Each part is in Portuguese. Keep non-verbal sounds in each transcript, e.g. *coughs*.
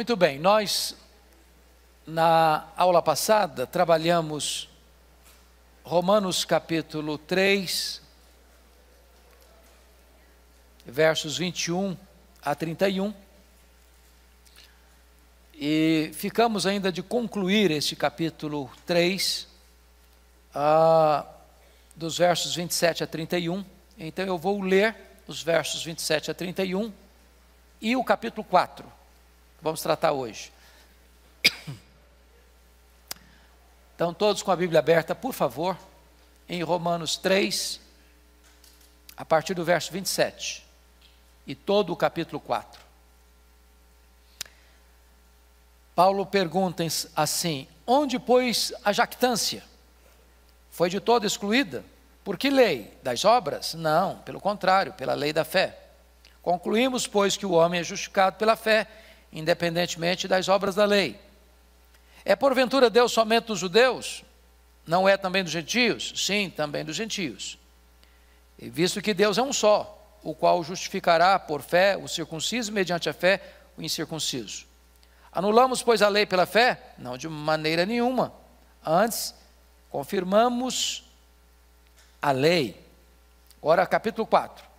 Muito bem, nós na aula passada trabalhamos Romanos capítulo 3, versos 21 a 31. E ficamos ainda de concluir este capítulo 3, ah, dos versos 27 a 31. Então eu vou ler os versos 27 a 31 e o capítulo 4, que vamos tratar hoje. *coughs* Então, todos com a Bíblia aberta, por favor, em Romanos 3, a partir do verso 27, e todo o capítulo 4. Paulo pergunta assim: onde, pois, a jactância? Foi de todo excluída? Por que lei? Das obras? Não, pelo contrário, pela lei da fé. Concluímos, pois, que o homem é justificado pela fé, independentemente das obras da lei. É porventura Deus somente dos judeus? Não é também dos gentios? Sim, também dos gentios. E visto que Deus é um só, o qual justificará por fé o circunciso mediante a fé o incircunciso. Anulamos, pois, a lei pela fé? Não, de maneira nenhuma. Antes, confirmamos a lei. Agora, capítulo 4.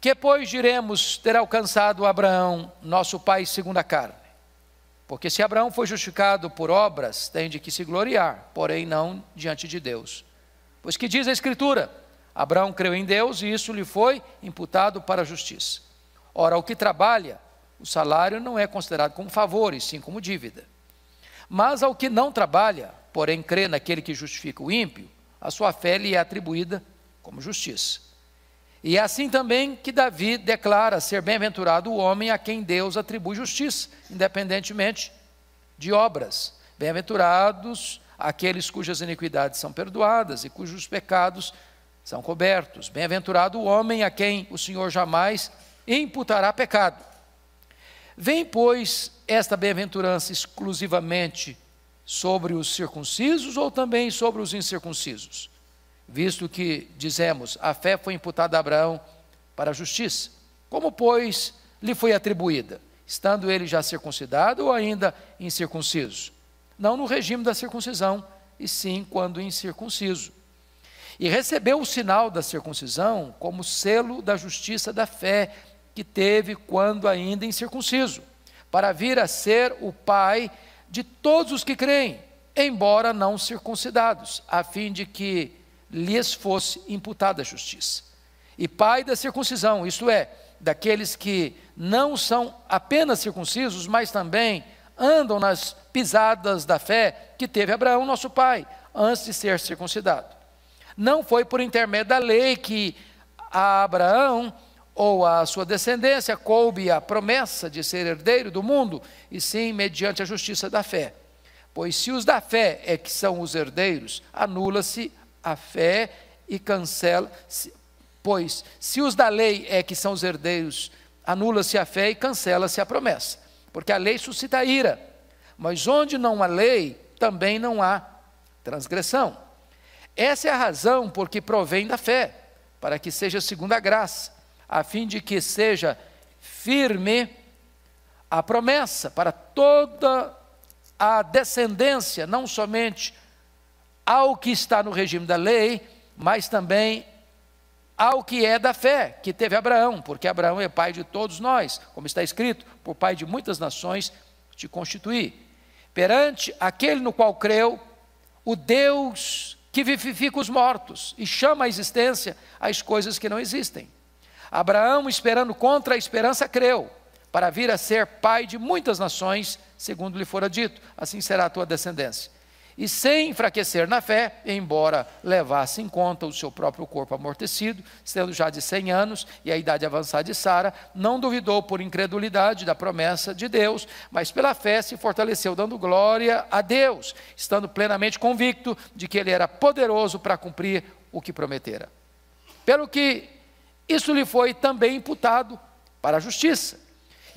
Que, pois, diremos ter alcançado Abraão, nosso pai segundo a carne? Porque se Abraão foi justificado por obras, tem de que se gloriar, porém não diante de Deus. Pois que diz a Escritura? Abraão creu em Deus e isso lhe foi imputado para a justiça. Ora, o que trabalha, o salário não é considerado como favor, e sim como dívida. Mas ao que não trabalha, porém crê naquele que justifica o ímpio, a sua fé lhe é atribuída como justiça. E é assim também que Davi declara ser bem-aventurado o homem a quem Deus atribui justiça, independentemente de obras. Bem-aventurados aqueles cujas iniquidades são perdoadas e cujos pecados são cobertos. Bem-aventurado o homem a quem o Senhor jamais imputará pecado. Vem, pois, esta bem-aventurança exclusivamente sobre os circuncisos ou também sobre os incircuncisos? Visto que, dizemos, a fé foi imputada a Abraão para a justiça. Como, pois, lhe foi atribuída? Estando ele já circuncidado ou ainda incircunciso? Não no regime da circuncisão, e sim quando incircunciso. E recebeu o sinal da circuncisão como selo da justiça da fé que teve quando ainda incircunciso, para vir a ser o pai de todos os que creem, embora não circuncidados, a fim de que lhes fosse imputada a justiça. E pai da circuncisão, isto é, daqueles que não são apenas circuncisos, mas também andam nas pisadas da fé que teve Abraão, nosso pai, antes de ser circuncidado. Não foi por intermédio da lei que a Abraão ou a sua descendência coube a promessa de ser herdeiro do mundo, e sim mediante a justiça da fé. Pois se os da fé é que são os herdeiros, anula-se a fé e cancela, pois se os da lei é que são os herdeiros, anula-se a fé e cancela-se a promessa, porque a lei suscita ira, mas onde não há lei, também não há transgressão. Essa é a razão por que provém da fé, para que seja segundo a graça, a fim de que seja firme a promessa para toda a descendência, não somente ao que está no regime da lei, mas também ao que é da fé, que teve Abraão, porque Abraão é pai de todos nós, como está escrito, por pai de muitas nações te constituí. Perante aquele no qual creu, o Deus que vivifica os mortos e chama à existência as coisas que não existem. Abraão, esperando contra a esperança, creu, para vir a ser pai de muitas nações, segundo lhe fora dito, assim será a tua descendência e sem enfraquecer na fé, embora levasse em conta o seu próprio corpo amortecido, sendo já de cem anos e a idade avançada de Sara, não duvidou por incredulidade da promessa de Deus, mas pela fé se fortaleceu, dando glória a Deus, estando plenamente convicto de que ele era poderoso para cumprir o que prometera. Pelo que isso lhe foi também imputado para a justiça.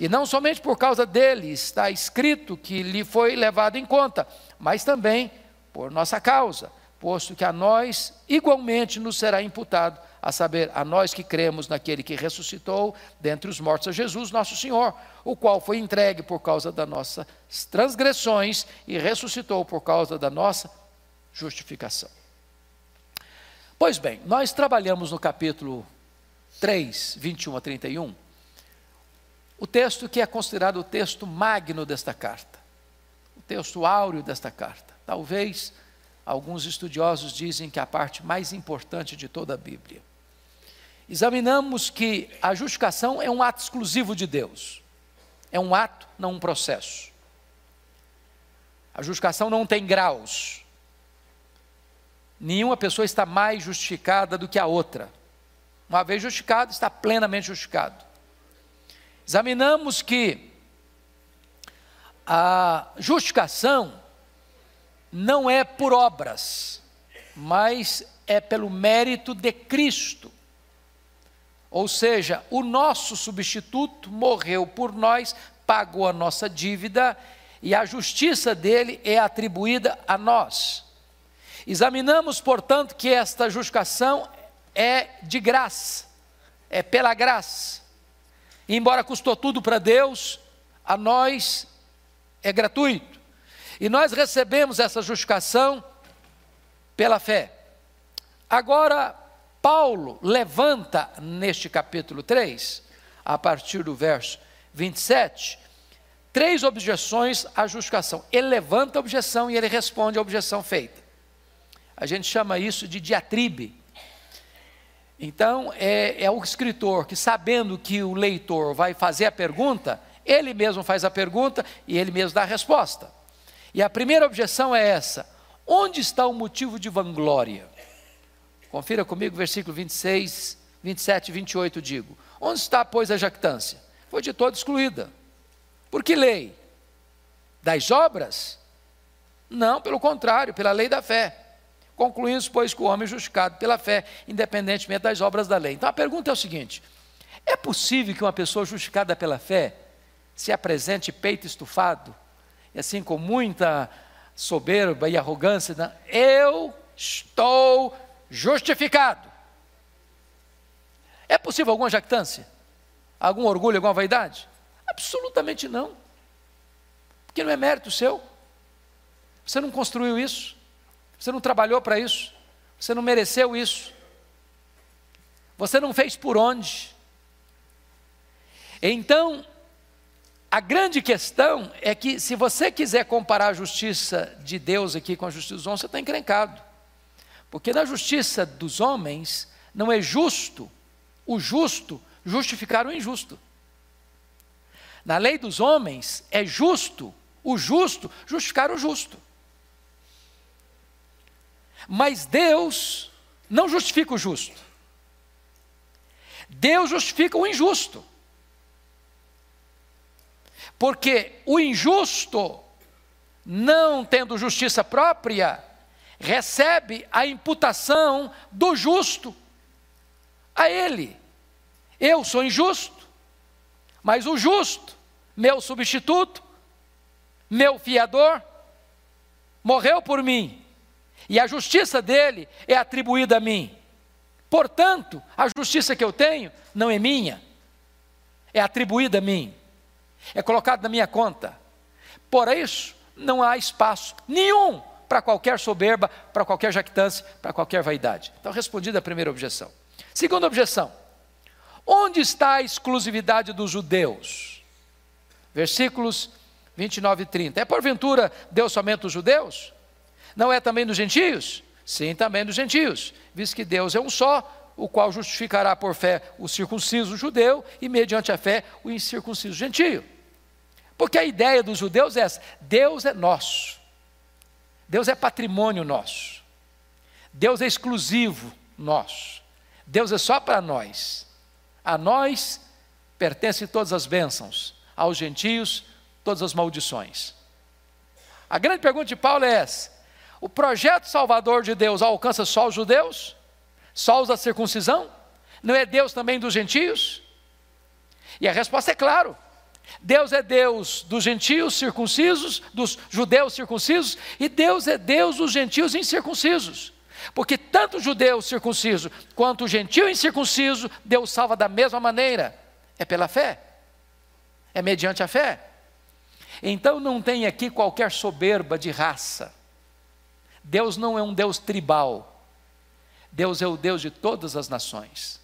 E não somente por causa dele está escrito que lhe foi levado em conta, mas também por nossa causa, posto que a nós igualmente nos será imputado a saber, a nós que cremos naquele que ressuscitou dentre os mortos a Jesus, nosso Senhor, o qual foi entregue por causa das nossas transgressões e ressuscitou por causa da nossa justificação. Pois bem, nós trabalhamos no capítulo 3, 21 a 31, o texto que é considerado o texto magno desta carta, o texto áureo desta carta. Talvez alguns estudiosos dizem que é a parte mais importante de toda a Bíblia examinamos que a justificação é um ato exclusivo de Deus. É um ato, não um processo. A justificação não tem graus. Nenhuma pessoa está mais justificada do que a outra. Uma vez justificado, está plenamente justificado. Examinamos que a justificação não é por obras, mas é pelo mérito de Cristo. Ou seja, o nosso substituto morreu por nós, pagou a nossa dívida e a justiça dele é atribuída a nós. Examinamos, portanto, que esta justificação é de graça, é pela graça. E embora custou tudo para Deus, a nós é gratuito. E nós recebemos essa justificação pela fé. Agora, Paulo levanta neste capítulo 3, a partir do verso 27, três objeções à justificação. Ele levanta a objeção e ele responde à objeção feita. A gente chama isso de diatribe. Então, é, é o escritor que, sabendo que o leitor vai fazer a pergunta, ele mesmo faz a pergunta e ele mesmo dá a resposta. E a primeira objeção é essa: onde está o motivo de vanglória? Confira comigo versículo 26, 27 e 28, digo. Onde está, pois, a jactância? Foi de toda excluída. Por que lei? Das obras? Não, pelo contrário, pela lei da fé. Concluímos, pois, que o homem é justificado pela fé, independentemente das obras da lei. Então a pergunta é o seguinte: é possível que uma pessoa justificada pela fé se apresente peito estufado, e assim com muita soberba e arrogância, eu estou justificado. É possível alguma jactância? Algum orgulho, alguma vaidade? Absolutamente não. Porque não é mérito seu. Você não construiu isso. Você não trabalhou para isso. Você não mereceu isso. Você não fez por onde. Então, a grande questão é que, se você quiser comparar a justiça de Deus aqui com a justiça dos homens, você está encrencado. Porque na justiça dos homens não é justo o justo justificar o injusto. Na lei dos homens é justo o justo justificar o justo. Mas Deus não justifica o justo. Deus justifica o injusto. Porque o injusto, não tendo justiça própria, recebe a imputação do justo a ele. Eu sou injusto, mas o justo, meu substituto, meu fiador, morreu por mim, e a justiça dele é atribuída a mim. Portanto, a justiça que eu tenho não é minha, é atribuída a mim, é colocada na minha conta. Por isso, não há espaço nenhum para qualquer soberba, para qualquer jactância, para qualquer vaidade. Então, respondida a primeira objeção. Segunda objeção: onde está a exclusividade dos judeus? Versículos 29 e 30. É porventura Deus somente os judeus? Não é também dos gentios? Sim, também dos gentios, visto que Deus é um só, o qual justificará por fé o circunciso judeu e, mediante a fé, o incircunciso gentio. Porque a ideia dos judeus é essa: Deus é nosso. Deus é patrimônio nosso. Deus é exclusivo nosso. Deus é só para nós. A nós pertencem todas as bênçãos, aos gentios todas as maldições. A grande pergunta de Paulo é essa: o projeto salvador de Deus alcança só os judeus? Só os da circuncisão? Não é Deus também dos gentios? E a resposta é claro. Deus é Deus dos gentios circuncisos, dos judeus circuncisos, e Deus é Deus dos gentios incircuncisos. Porque tanto o judeu circunciso quanto o gentil incircunciso, Deus salva da mesma maneira. É pela fé. É mediante a fé. Então não tem aqui qualquer soberba de raça. Deus não é um Deus tribal. Deus é o Deus de todas as nações.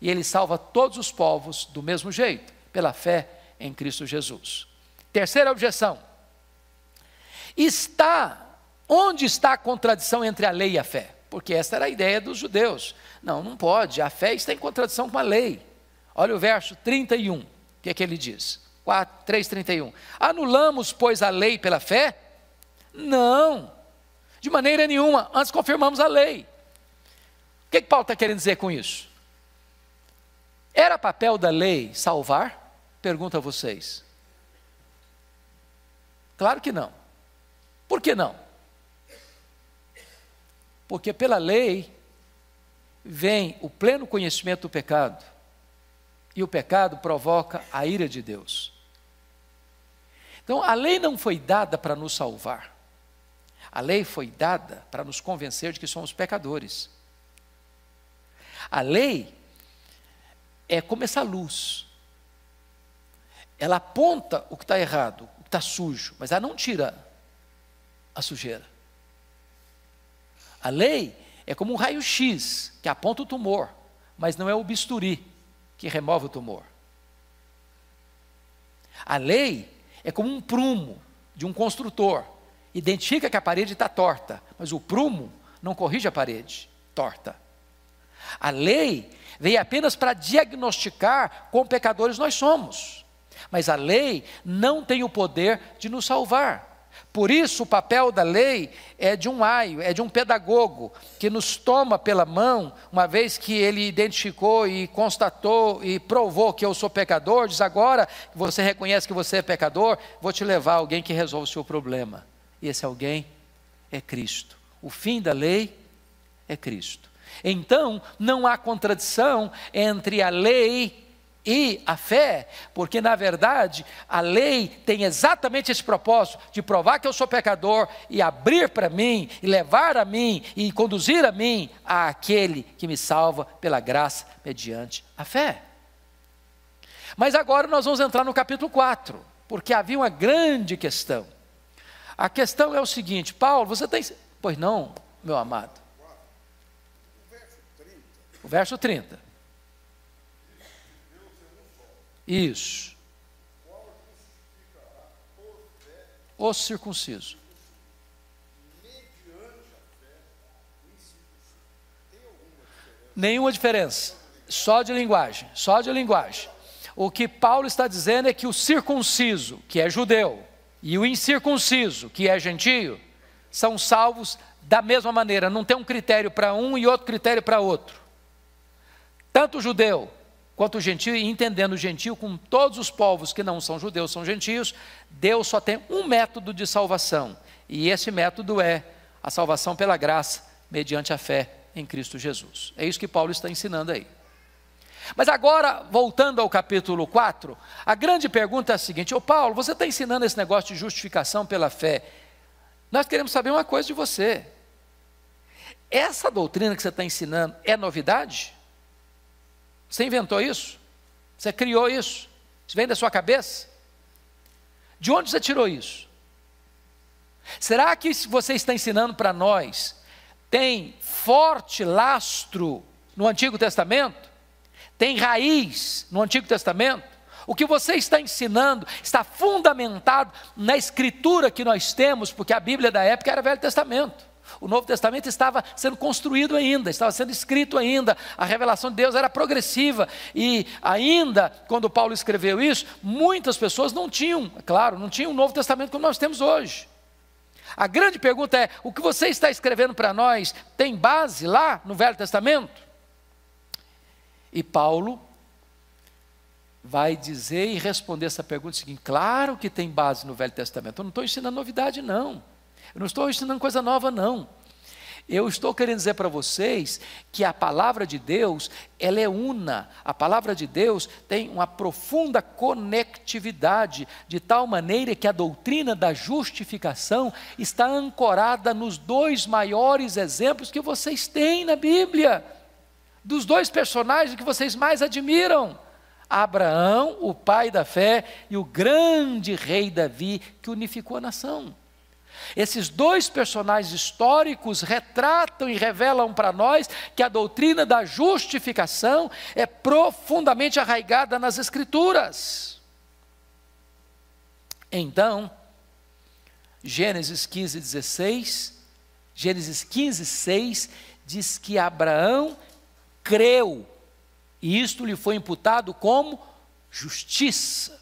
E Ele salva todos os povos do mesmo jeito, pela fé em Cristo Jesus. Terceira objeção. Está, onde está a contradição entre a lei e a fé? Porque essa era a ideia dos judeus. Não, não pode, a fé está em contradição com a lei. Olha o verso 31, o que é que ele diz? 4, 3, 31. Anulamos, pois, a lei pela fé? Não, de maneira nenhuma, antes confirmamos a lei. O que, que Paulo está querendo dizer com isso? Era papel da lei salvar? Pergunto a vocês. Claro que não. Por que não? Porque pela lei vem o pleno conhecimento do pecado, e o pecado provoca a ira de Deus. Então, a lei não foi dada para nos salvar, a lei foi dada para nos convencer de que somos pecadores. A lei é como essa luz, ela aponta o que está errado, o que está sujo, mas ela não tira a sujeira. A lei é como um raio-x que aponta o tumor, mas não é o bisturi que remove o tumor. A lei é como um prumo de um construtor, identifica que a parede está torta, mas o prumo não corrige a parede torta. A lei veio apenas para diagnosticar quão pecadores nós somos, mas a lei não tem o poder de nos salvar. Por isso, o papel da lei é de um aio, é de um pedagogo, que nos toma pela mão, uma vez que ele identificou e constatou e provou que eu sou pecador, diz agora que você reconhece que você é pecador, vou te levar alguém que resolve o seu problema. E esse alguém é Cristo. O fim da lei é Cristo. Então, não há contradição entre a lei e a fé, porque na verdade a lei tem exatamente esse propósito de provar que eu sou pecador e abrir para mim, e levar a mim e conduzir a mim a aquele que me salva pela graça mediante a fé. Mas agora nós vamos entrar no capítulo 4, porque havia uma grande questão. A questão é o seguinte, Paulo, você tem. Pois não, meu amado. O verso 30. Isso. O circunciso. Nenhuma diferença. Só de linguagem. Só de linguagem. O que Paulo está dizendo é que o circunciso, que é judeu, e o incircunciso, que é gentio, são salvos da mesma maneira. Não tem um critério para um e outro critério para outro. Tanto o judeu quanto o gentio, e entendendo o gentio com todos os povos que não são judeus, são gentios, Deus só tem um método de salvação, e esse método é a salvação pela graça, mediante a fé em Cristo Jesus. É isso que Paulo está ensinando aí. Mas agora, voltando ao capítulo 4, a grande pergunta é a seguinte: Ô Paulo, você está ensinando esse negócio de justificação pela fé. Nós queremos saber uma coisa de você. Essa doutrina que você está ensinando é novidade? Você inventou isso? Você criou isso? Isso vem da sua cabeça? De onde você tirou isso? Será que você está ensinando para nós tem forte lastro no Antigo Testamento? Tem raiz no Antigo Testamento? O que você está ensinando está fundamentado na escritura que nós temos, porque a Bíblia da época era Velho Testamento. O Novo Testamento estava sendo construído ainda, estava sendo escrito ainda, a revelação de Deus era progressiva, e ainda, quando Paulo escreveu isso, muitas pessoas não tinham, é claro, não tinham o Novo Testamento como nós temos hoje. A grande pergunta é: o que você está escrevendo para nós tem base lá no Velho Testamento? E Paulo vai dizer e responder essa pergunta seguinte: claro que tem base no Velho Testamento. Eu não estou ensinando novidade, não. Eu não estou ensinando coisa nova, não. Eu estou querendo dizer para vocês que a palavra de Deus, ela é una. A palavra de Deus tem uma profunda conectividade, de tal maneira que a doutrina da justificação está ancorada nos dois maiores exemplos que vocês têm na Bíblia. Dos dois personagens que vocês mais admiram. Abraão, o pai da fé, e o grande rei Davi, que unificou a nação. Esses dois personagens históricos retratam e revelam para nós que a doutrina da justificação é profundamente arraigada nas Escrituras. Então, Gênesis 15, 16, Gênesis 15, 6 diz que Abraão creu, e isto lhe foi imputado como justiça.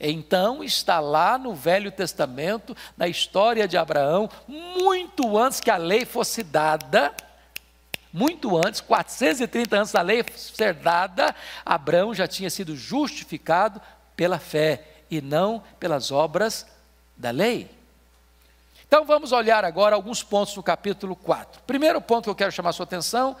Então está lá no Velho Testamento, na história de Abraão, muito antes que a lei fosse dada, muito antes, 430 anos da lei ser dada, Abraão já tinha sido justificado pela fé e não pelas obras da lei. Então vamos olhar agora alguns pontos do capítulo 4. Primeiro ponto que eu quero chamar a sua atenção: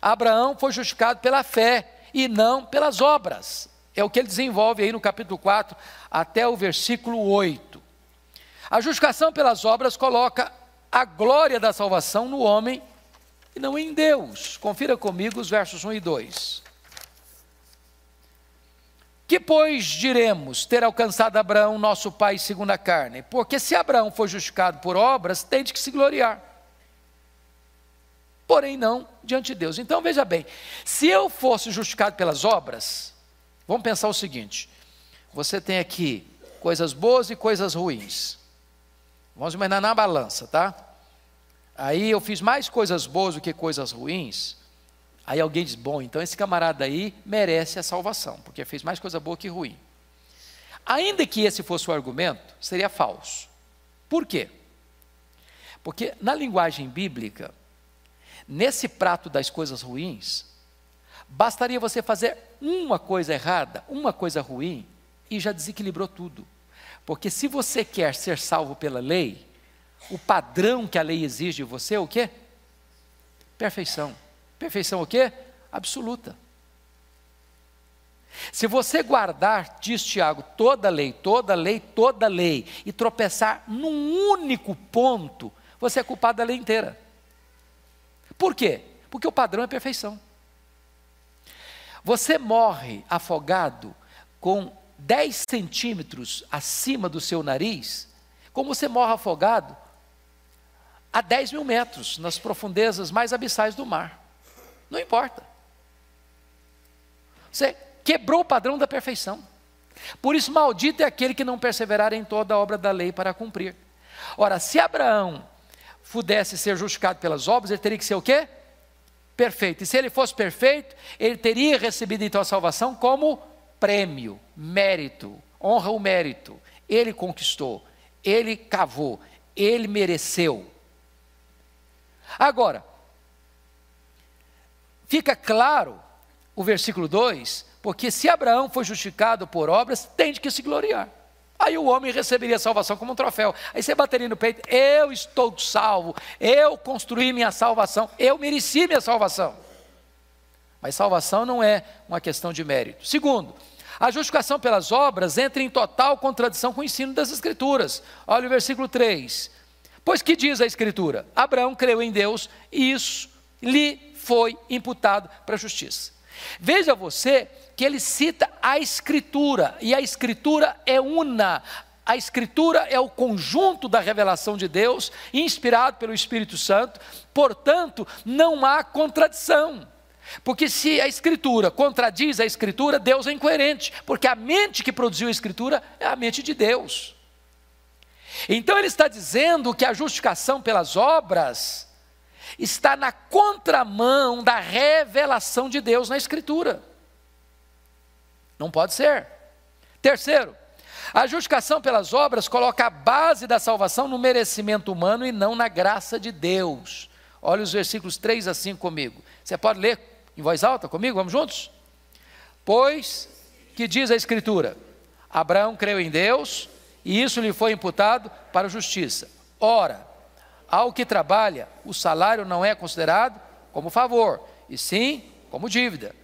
Abraão foi justificado pela fé e não pelas obras. É o que ele desenvolve aí no capítulo 4 até o versículo 8. A justificação pelas obras coloca a glória da salvação no homem e não em Deus. Confira comigo os versos 1 e 2. Que, pois, diremos ter alcançado Abraão, nosso pai, segundo a carne? Porque se Abraão foi justificado por obras, tem de que se gloriar. Porém, não diante de Deus. Então, veja bem: se eu fosse justificado pelas obras, Vamos pensar o seguinte: você tem aqui coisas boas e coisas ruins. Vamos imaginar na balança, tá? Aí eu fiz mais coisas boas do que coisas ruins. Aí alguém diz: bom, então esse camarada aí merece a salvação, porque fez mais coisa boa que ruim. Ainda que esse fosse o argumento, seria falso. Por quê? Porque na linguagem bíblica, nesse prato das coisas ruins, Bastaria você fazer uma coisa errada, uma coisa ruim, e já desequilibrou tudo. Porque se você quer ser salvo pela lei, o padrão que a lei exige de você é o quê? Perfeição. Perfeição o quê? Absoluta. Se você guardar, diz Tiago, toda lei, toda lei, toda lei, e tropeçar num único ponto, você é culpado da lei inteira. Por quê? Porque o padrão é perfeição. Você morre afogado com 10 centímetros acima do seu nariz, como você morre afogado a 10 mil metros nas profundezas mais abissais do mar. Não importa. Você quebrou o padrão da perfeição. Por isso, maldito é aquele que não perseverar em toda a obra da lei para cumprir. Ora, se Abraão pudesse ser justificado pelas obras, ele teria que ser o quê? perfeito. E se ele fosse perfeito, ele teria recebido então a salvação como prêmio, mérito, honra o mérito. Ele conquistou, ele cavou, ele mereceu. Agora, fica claro o versículo 2, porque se Abraão foi justificado por obras, tem de que se gloriar. Aí o homem receberia a salvação como um troféu. Aí você bateria no peito: eu estou salvo, eu construí minha salvação, eu mereci minha salvação. Mas salvação não é uma questão de mérito. Segundo, a justificação pelas obras entra em total contradição com o ensino das Escrituras. Olha o versículo 3. Pois que diz a Escritura? Abraão creu em Deus e isso lhe foi imputado para a justiça. Veja você que ele cita a Escritura, e a Escritura é una. A Escritura é o conjunto da revelação de Deus, inspirado pelo Espírito Santo, portanto, não há contradição. Porque se a Escritura contradiz a Escritura, Deus é incoerente, porque a mente que produziu a Escritura é a mente de Deus. Então ele está dizendo que a justificação pelas obras está na contramão da revelação de Deus na Escritura. Não pode ser. Terceiro, a justificação pelas obras coloca a base da salvação no merecimento humano e não na graça de Deus. Olha os versículos 3 a 5 comigo. Você pode ler em voz alta comigo? Vamos juntos? Pois, que diz a Escritura? Abraão creu em Deus e isso lhe foi imputado para justiça. Ora, ao que trabalha, o salário não é considerado como favor, e sim como dívida.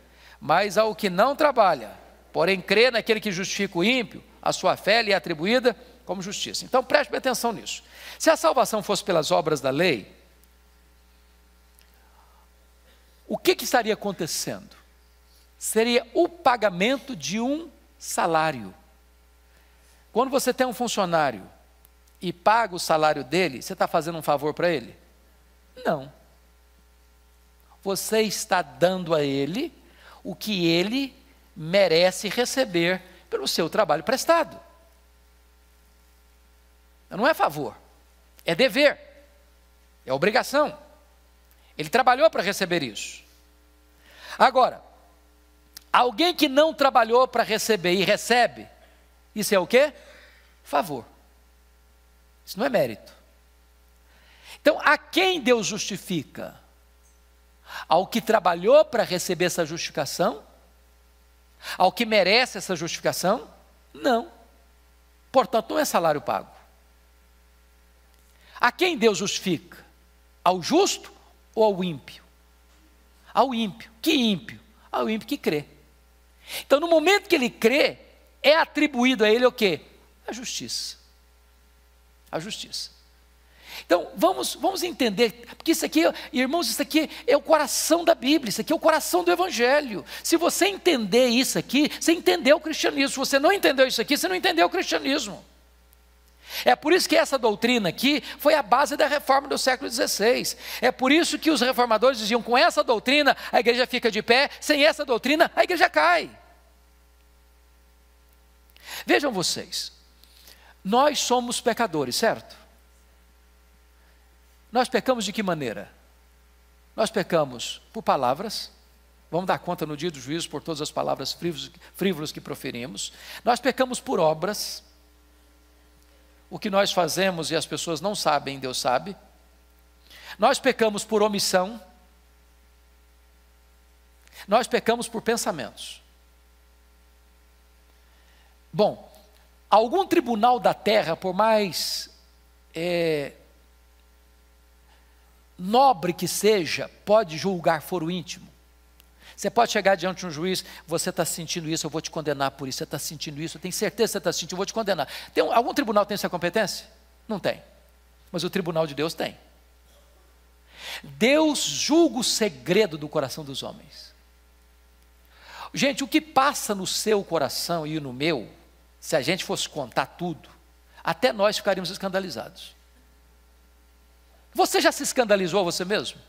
Mas ao que não trabalha, porém crê naquele que justifica o ímpio, a sua fé lhe é atribuída como justiça. Então preste atenção nisso. Se a salvação fosse pelas obras da lei, o que, que estaria acontecendo? Seria o pagamento de um salário. Quando você tem um funcionário e paga o salário dele, você está fazendo um favor para ele? Não. Você está dando a ele o que ele merece receber pelo seu trabalho prestado. Não é favor, é dever, é obrigação. Ele trabalhou para receber isso. Agora, alguém que não trabalhou para receber e recebe, isso é o quê? Favor. Isso não é mérito. Então, a quem Deus justifica? Ao que trabalhou para receber essa justificação? Ao que merece essa justificação? Não. Portanto, não é salário pago. A quem Deus justifica? Ao justo ou ao ímpio? Ao ímpio. Que ímpio? Ao ímpio que crê. Então, no momento que ele crê, é atribuído a ele o quê? A justiça. A justiça. Então, vamos, vamos entender, porque isso aqui, irmãos, isso aqui é o coração da Bíblia, isso aqui é o coração do Evangelho. Se você entender isso aqui, você entendeu o cristianismo. Se você não entendeu isso aqui, você não entendeu o cristianismo. É por isso que essa doutrina aqui foi a base da reforma do século XVI. É por isso que os reformadores diziam: com essa doutrina a igreja fica de pé, sem essa doutrina a igreja cai. Vejam vocês, nós somos pecadores, certo? Nós pecamos de que maneira? Nós pecamos por palavras, vamos dar conta no dia do juízo por todas as palavras frívolas que proferimos. Nós pecamos por obras, o que nós fazemos e as pessoas não sabem, Deus sabe. Nós pecamos por omissão. Nós pecamos por pensamentos. Bom, algum tribunal da terra, por mais é, nobre que seja, pode julgar foro íntimo. Você pode chegar diante de um juiz, você está sentindo isso, eu vou te condenar por isso, você está sentindo isso, eu tenho certeza que você está sentindo, eu vou te condenar. Tem, algum tribunal tem essa competência? Não tem. Mas o tribunal de Deus tem. Deus julga o segredo do coração dos homens. Gente, o que passa no seu coração e no meu, se a gente fosse contar tudo, até nós ficaríamos escandalizados. Você já se escandalizou você mesmo?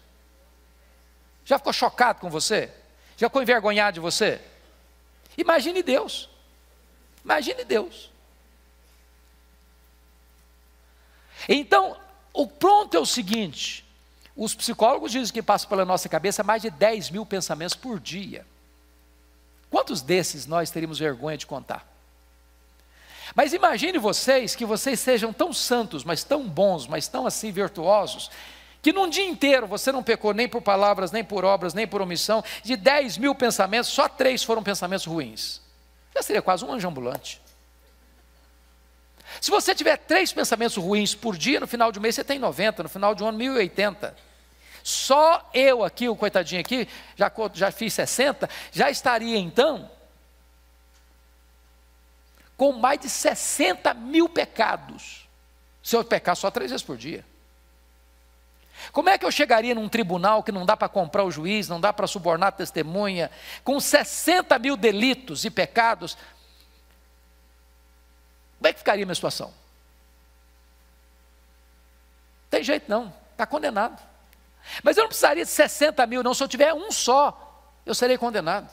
Já ficou chocado com você? Já ficou envergonhado de você? Imagine Deus. Imagine Deus. Então, o pronto é o seguinte: os psicólogos dizem que passam pela nossa cabeça mais de 10 mil pensamentos por dia. Quantos desses nós teríamos vergonha de contar? Mas imagine vocês que vocês sejam tão santos, mas tão bons, mas tão assim virtuosos, que num dia inteiro você não pecou nem por palavras, nem por obras, nem por omissão, de 10 mil pensamentos, só três foram pensamentos ruins. Já seria quase um anjo ambulante. Se você tiver três pensamentos ruins por dia, no final de um mês você tem 90, no final de um ano 1080. Só eu aqui, o coitadinho aqui, já, já fiz 60, já estaria então com mais de 60 mil pecados, se eu pecar só três vezes por dia. Como é que eu chegaria num tribunal que não dá para comprar o juiz, não dá para subornar a testemunha, com 60 mil delitos e pecados? Como é que ficaria a minha situação? Tem jeito não, está condenado. Mas eu não precisaria de 60 mil, não, se eu tiver um só, eu serei condenado.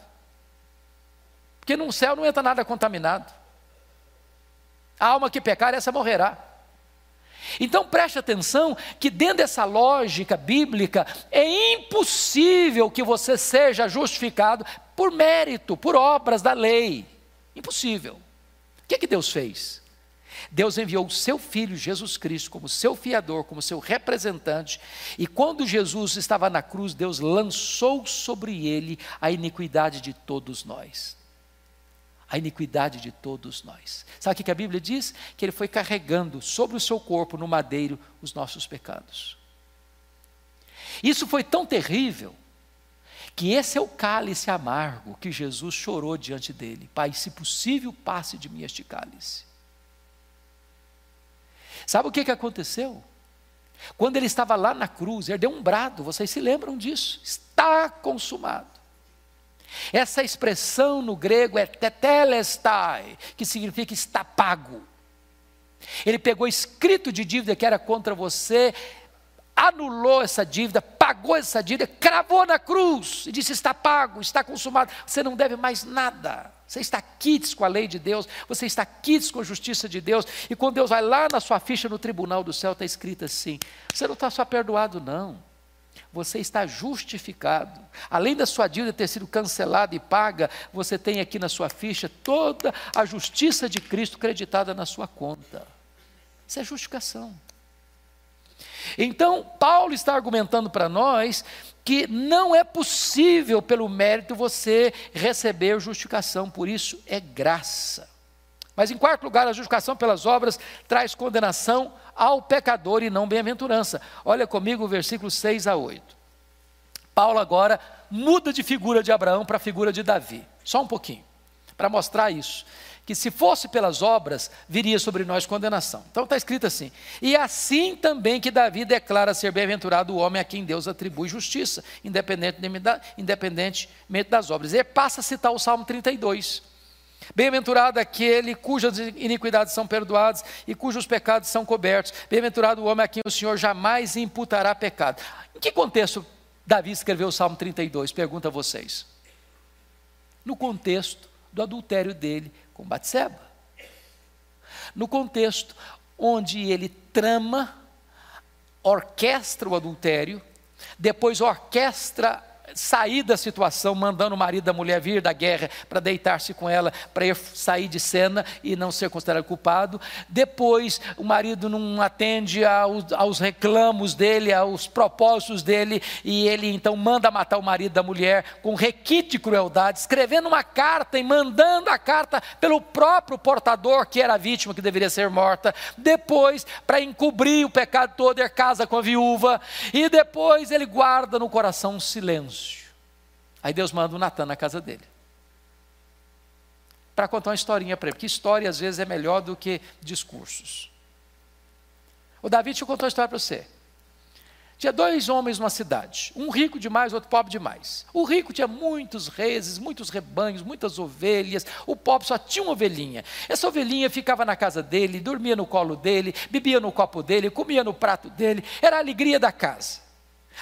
Porque no céu não entra nada contaminado. A alma que pecar, essa morrerá. Então preste atenção que dentro dessa lógica bíblica é impossível que você seja justificado por mérito, por obras da lei. Impossível. O que, é que Deus fez? Deus enviou o seu filho Jesus Cristo como seu fiador, como seu representante, e quando Jesus estava na cruz, Deus lançou sobre ele a iniquidade de todos nós. A iniquidade de todos nós. Sabe o que a Bíblia diz? Que ele foi carregando sobre o seu corpo no madeiro os nossos pecados. Isso foi tão terrível que esse é o cálice amargo que Jesus chorou diante dele. Pai, se possível, passe de mim este cálice. Sabe o que, que aconteceu? Quando ele estava lá na cruz, ele deu um brado, vocês se lembram disso? Está consumado. Essa expressão no grego é tetelestai, que significa está pago. Ele pegou escrito de dívida que era contra você, anulou essa dívida, pagou essa dívida, cravou na cruz e disse: está pago, está consumado, você não deve mais nada. Você está quites com a lei de Deus, você está quites com a justiça de Deus, e quando Deus vai lá na sua ficha no tribunal do céu, está escrito assim: você não está só perdoado, não, você está justificado. Além da sua dívida ter sido cancelada e paga, você tem aqui na sua ficha toda a justiça de Cristo creditada na sua conta. Isso é justificação. Então, Paulo está argumentando para nós que não é possível, pelo mérito, você receber justificação, por isso é graça. Mas, em quarto lugar, a justificação pelas obras traz condenação ao pecador e não bem-aventurança. Olha comigo o versículo 6 a 8. Paulo agora muda de figura de Abraão para a figura de Davi. Só um pouquinho, para mostrar isso que se fosse pelas obras, viria sobre nós condenação. Então está escrito assim: e assim também que Davi declara ser bem-aventurado o homem a quem Deus atribui justiça, independentemente das obras. E passa a citar o Salmo 32. Bem-aventurado aquele cujas iniquidades são perdoadas e cujos pecados são cobertos. Bem-aventurado o homem a quem o Senhor jamais imputará pecado. Em que contexto Davi escreveu o Salmo 32? Pergunta a vocês. No contexto do adultério dele com Batseba. No contexto onde ele trama, orquestra o adultério, depois orquestra sair da situação, mandando o marido da mulher vir da guerra para deitar-se com ela, para sair de cena e não ser considerado culpado. Depois, o marido não atende aos, aos, reclamos dele, aos propósitos dele, e ele então manda matar o marido da mulher com requinte de crueldade, escrevendo uma carta e mandando a carta pelo próprio portador, que era a vítima que deveria ser morta. Depois, para encobrir o pecado todo, ele casa com a viúva, e depois ele guarda no coração um silêncio Aí Deus manda o Natan na casa dele. Para contar uma historinha para ele, porque história às vezes é melhor do que discursos. O Davi, eu contar uma história para você. Tinha dois homens numa cidade, um rico demais, outro pobre demais. O rico tinha muitos reses, muitos rebanhos, muitas ovelhas. O pobre só tinha uma ovelhinha. Essa ovelhinha ficava na casa dele, dormia no colo dele, bebia no copo dele, comia no prato dele. Era a alegria da casa.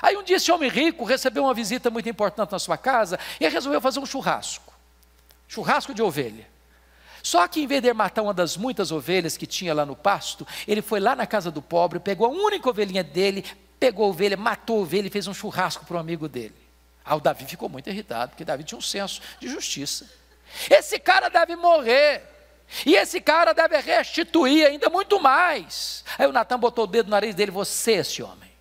Aí um dia esse homem rico recebeu uma visita muito importante na sua casa e resolveu fazer um churrasco. Churrasco de ovelha. Só que em vez de matar uma das muitas ovelhas que tinha lá no pasto, ele foi lá na casa do pobre, pegou a única ovelhinha dele, pegou a ovelha, matou a ovelha e fez um churrasco para um amigo dele. Aí o Davi ficou muito irritado, porque Davi tinha um senso de justiça. Esse cara deve morrer. E esse cara deve restituir ainda muito mais. Aí o Natan botou o dedo no nariz dele, você, esse homem.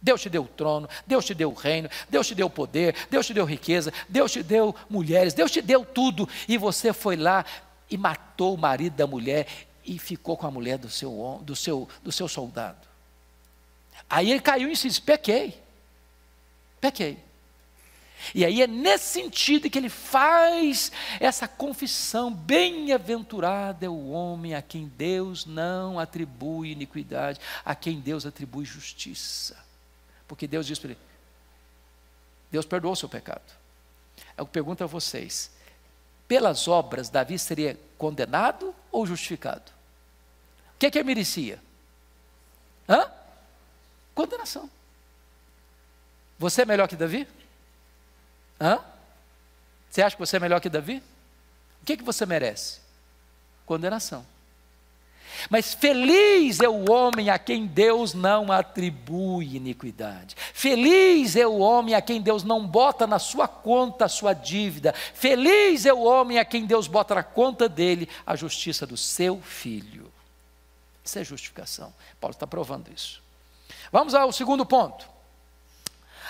Deus te deu o trono, Deus te deu o reino, Deus te deu o poder, Deus te deu riqueza, Deus te deu mulheres, Deus te deu tudo, e você foi lá e matou o marido da mulher e ficou com a mulher do seu, do seu, do seu soldado. Aí ele caiu e disse: pequei, pequei. E aí é nesse sentido que ele faz essa confissão: bem-aventurado é o homem a quem Deus não atribui iniquidade, a quem Deus atribui justiça. Porque Deus diz para ele: Deus perdoou o seu pecado. Eu pergunto a vocês: pelas obras, Davi seria condenado ou justificado? O que, é que ele merecia? Hã? Condenação. Você é melhor que Davi? Hã? Você acha que você é melhor que Davi? O que, é que você merece? Condenação. Mas feliz é o homem a quem Deus não atribui iniquidade. Feliz é o homem a quem Deus não bota na sua conta a sua dívida. Feliz é o homem a quem Deus bota na conta dele a justiça do seu filho. Isso é justificação. Paulo está provando isso. Vamos ao segundo ponto.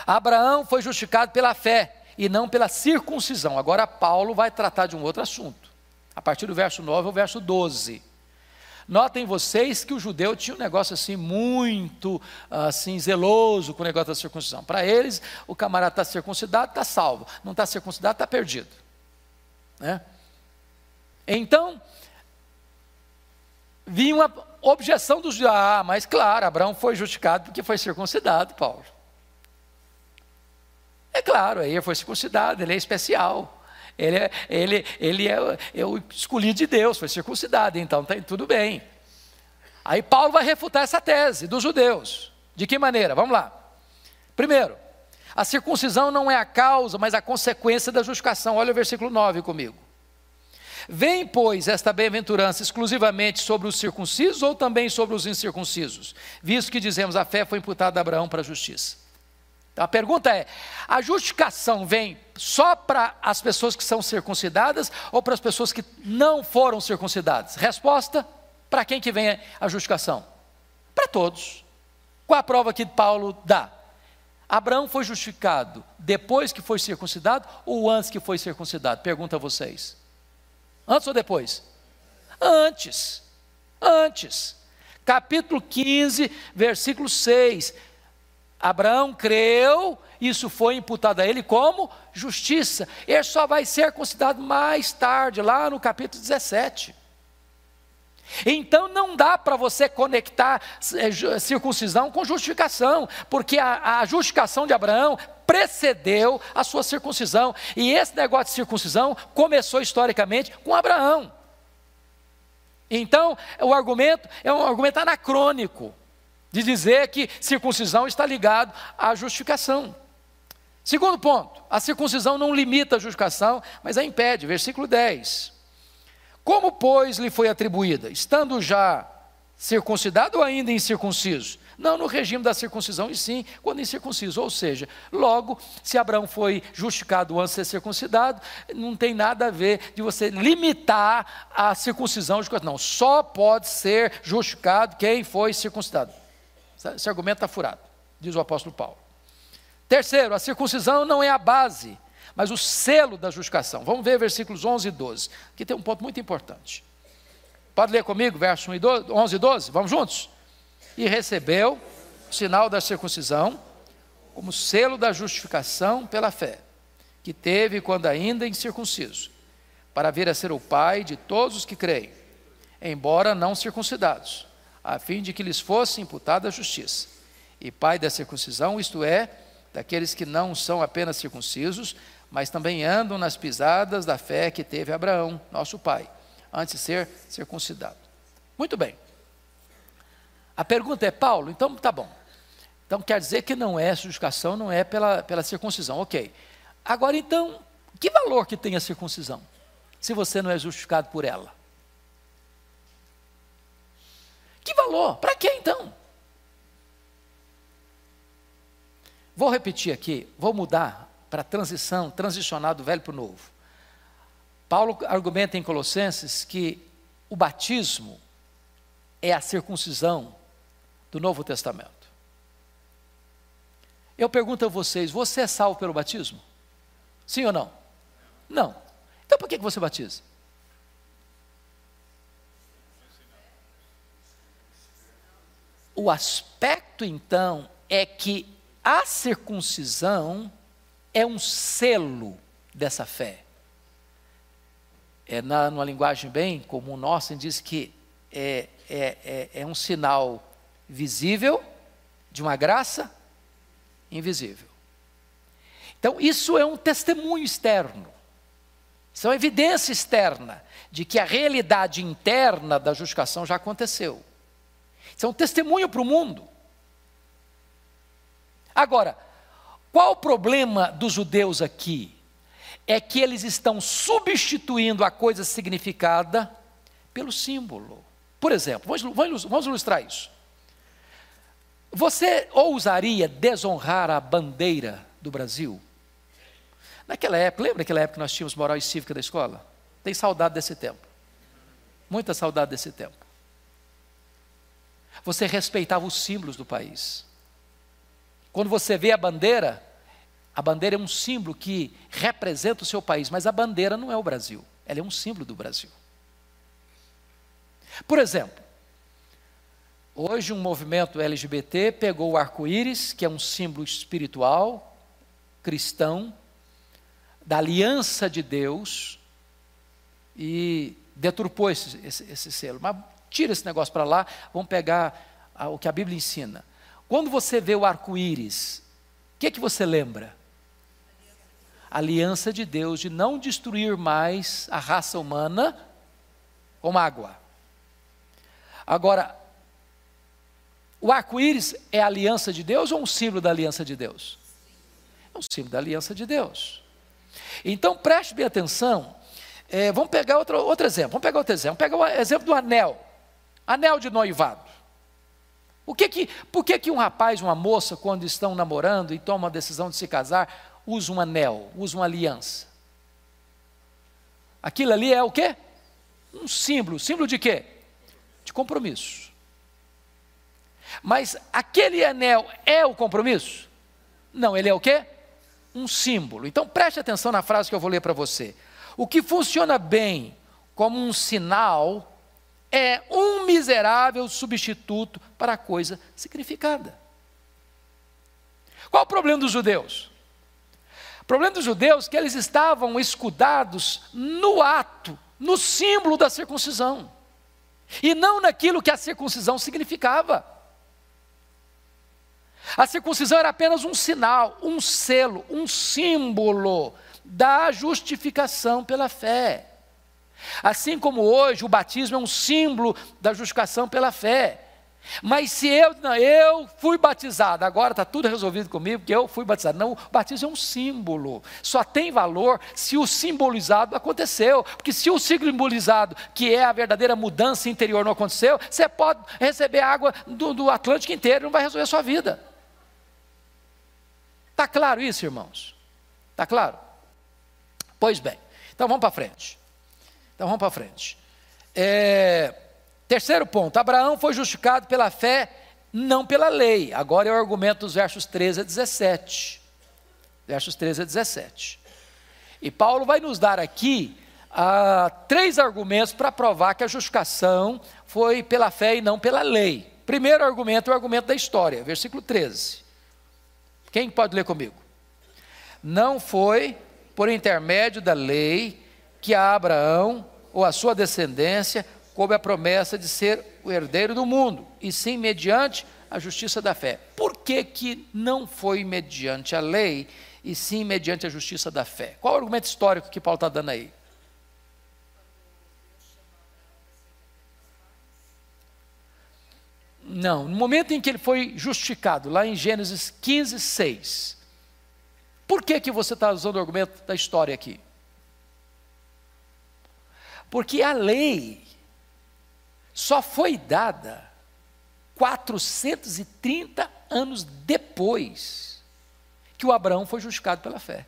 Abraão foi justificado pela fé e não pela circuncisão. Agora, Paulo vai tratar de um outro assunto, a partir do verso 9 ao verso 12. Notem vocês que o judeu tinha um negócio assim muito assim zeloso com o negócio da circuncisão. Para eles, o camarada está circuncidado, está salvo. Não está circuncidado, está perdido. Né? Então, vinha uma objeção dos ah, mas claro, Abraão foi justificado porque foi circuncidado, Paulo. É claro, aí ele foi circuncidado, ele é especial. Ele é, ele, ele é, é o escolhido de Deus, foi circuncidado, então está tudo bem. Aí Paulo vai refutar essa tese dos judeus. De que maneira? Vamos lá. Primeiro, a circuncisão não é a causa, mas a consequência da justificação. Olha o versículo 9 comigo. Vem, pois, esta bem-aventurança exclusivamente sobre os circuncisos ou também sobre os incircuncisos? Visto que dizemos a fé foi imputada a Abraão para a justiça. Então, a pergunta é: a justificação vem só para as pessoas que são circuncidadas ou para as pessoas que não foram circuncidadas? Resposta: para quem que vem a justificação? Para todos. Qual a prova que Paulo dá? Abraão foi justificado depois que foi circuncidado ou antes que foi circuncidado? Pergunta a vocês. Antes ou depois? Antes. Antes. Capítulo 15, versículo 6. Abraão creu, isso foi imputado a ele como justiça. Ele só vai ser considerado mais tarde, lá no capítulo 17. Então não dá para você conectar é, circuncisão com justificação, porque a, a, justificação de Abraão precedeu a sua circuncisão, e esse negócio de circuncisão começou historicamente com Abraão. Então, o argumento é um argumento anacrônico de dizer que circuncisão está ligado à justificação. Segundo ponto, a circuncisão não limita a justificação, mas a impede. Versículo 10. Como, pois, lhe foi atribuída? Estando já circuncidado ou ainda incircunciso? Não no regime da circuncisão, e sim quando incircunciso. Ou seja, logo, se Abraão foi justificado antes de ser circuncidado, não tem nada a ver de você limitar a circuncisão. Não, só pode ser justificado quem foi circuncidado. Esse argumento está furado, diz o apóstolo Paulo. Terceiro, a circuncisão não é a base, mas o selo da justificação. Vamos ver versículos 11 e 12. Aqui tem um ponto muito importante. Pode ler comigo, versos 11 e 12? Vamos juntos? E recebeu o sinal da circuncisão como selo da justificação pela fé, que teve quando ainda incircunciso, para vir a ser o pai de todos os que creem, embora não circuncidados a fim de que lhes fosse imputada a justiça. E pai da circuncisão, isto é, daqueles que não são apenas circuncisos, mas também andam nas pisadas da fé que teve Abraão, nosso pai, antes de ser circuncidado. Muito bem. A pergunta é, Paulo, então tá bom. Então quer dizer que não é justificação, não é pela, pela circuncisão, ok. Agora então, que valor que tem a circuncisão, se você não é justificado por ela? Que valor? Para que então? Vou repetir aqui, vou mudar para a transição, transicionar do velho para o novo. Paulo argumenta em Colossenses que o batismo é a circuncisão do Novo Testamento. Eu pergunto a vocês: você é salvo pelo batismo? Sim ou não? Não. Então por que você batiza? O aspecto, então, é que a circuncisão é um selo dessa fé. É na, numa linguagem bem comum nossa, diz que é, é, é, é um sinal visível de uma graça invisível. Então, isso é um testemunho externo, isso é uma evidência externa de que a realidade interna da justificação já aconteceu. Isso é um testemunho para o mundo. Agora, qual o problema dos judeus aqui? É que eles estão substituindo a coisa significada pelo símbolo. Por exemplo, vamos, ilustrar isso. Você ousaria desonrar a bandeira do Brasil? Naquela época, lembra daquela época que nós tínhamos moral e cívica da escola? Tem saudade desse tempo. Muita saudade desse tempo. Você respeitava os símbolos do país. Quando você vê a bandeira, A bandeira é um símbolo que representa o seu país, mas a bandeira não é o Brasil, ela é um símbolo do Brasil. Por exemplo, hoje um movimento LGBT pegou o arco-íris, que é um símbolo espiritual, cristão, da aliança de Deus, e deturpou esse, esse, esse selo. Mas tira esse negócio para lá, vamos pegar a, o que a Bíblia ensina. Quando você vê o arco-íris, o que, que você lembra? aliança de Deus de não destruir mais a raça humana com água. Agora, o arco-íris é a aliança de Deus ou um símbolo da aliança de Deus? É um símbolo da aliança de Deus. Então preste bem atenção. É, vamos pegar outro, outro exemplo. Vamos pegar outro exemplo. Vamos pegar o exemplo do anel. Anel de noivado. O que que, por que, que um rapaz, uma moça, quando estão namorando e tomam a decisão de se casar, usa um anel, usa uma aliança. Aquilo ali é o quê? Um símbolo. Símbolo de quê? De compromisso. Mas aquele anel é o compromisso? Não, ele é o quê? Um símbolo. Então preste atenção na frase que eu vou ler para você. O que funciona bem como um sinal é um miserável substituto para a coisa significada. Qual o problema dos judeus? O problema dos judeus é que eles estavam escudados no ato, no símbolo da circuncisão, e não naquilo que a circuncisão significava. A circuncisão era apenas um sinal, um selo, um símbolo da justificação pela fé. Assim como hoje o batismo é um símbolo da justificação pela fé. Mas se eu, não, eu fui batizado, agora está tudo resolvido comigo, porque eu fui batizado. Não, o batismo é um símbolo. Só tem valor se o simbolizado aconteceu. Porque se o simbolizado, que é a verdadeira mudança interior, não aconteceu, você pode receber água do, do Atlântico inteiro, não vai resolver a sua vida. Está claro isso, irmãos? Está claro? Pois bem, então vamos para frente. Então vamos para frente. É. Terceiro ponto: Abraão foi justificado pela fé, não pela lei. Agora é o argumento dos versos 13 a 17. Versos 13 a 17. E Paulo vai nos dar aqui ah, três argumentos para provar que a justificação foi pela fé e não pela lei. Primeiro argumento é o argumento da história, versículo 13. Quem pode ler comigo? Não foi por intermédio da lei que a Abraão ou a sua descendência coube a promessa de ser o herdeiro do mundo, e sim mediante a justiça da fé. Por que, que não foi mediante a lei, e sim mediante a justiça da fé? Qual o argumento histórico que Paulo está dando aí? Não, no momento em que ele foi justificado, lá em Gênesis 15, 6. Por que, que você está usando o argumento da história aqui? Porque a lei só foi dada 430 anos depois que o Abraão foi justificado pela fé.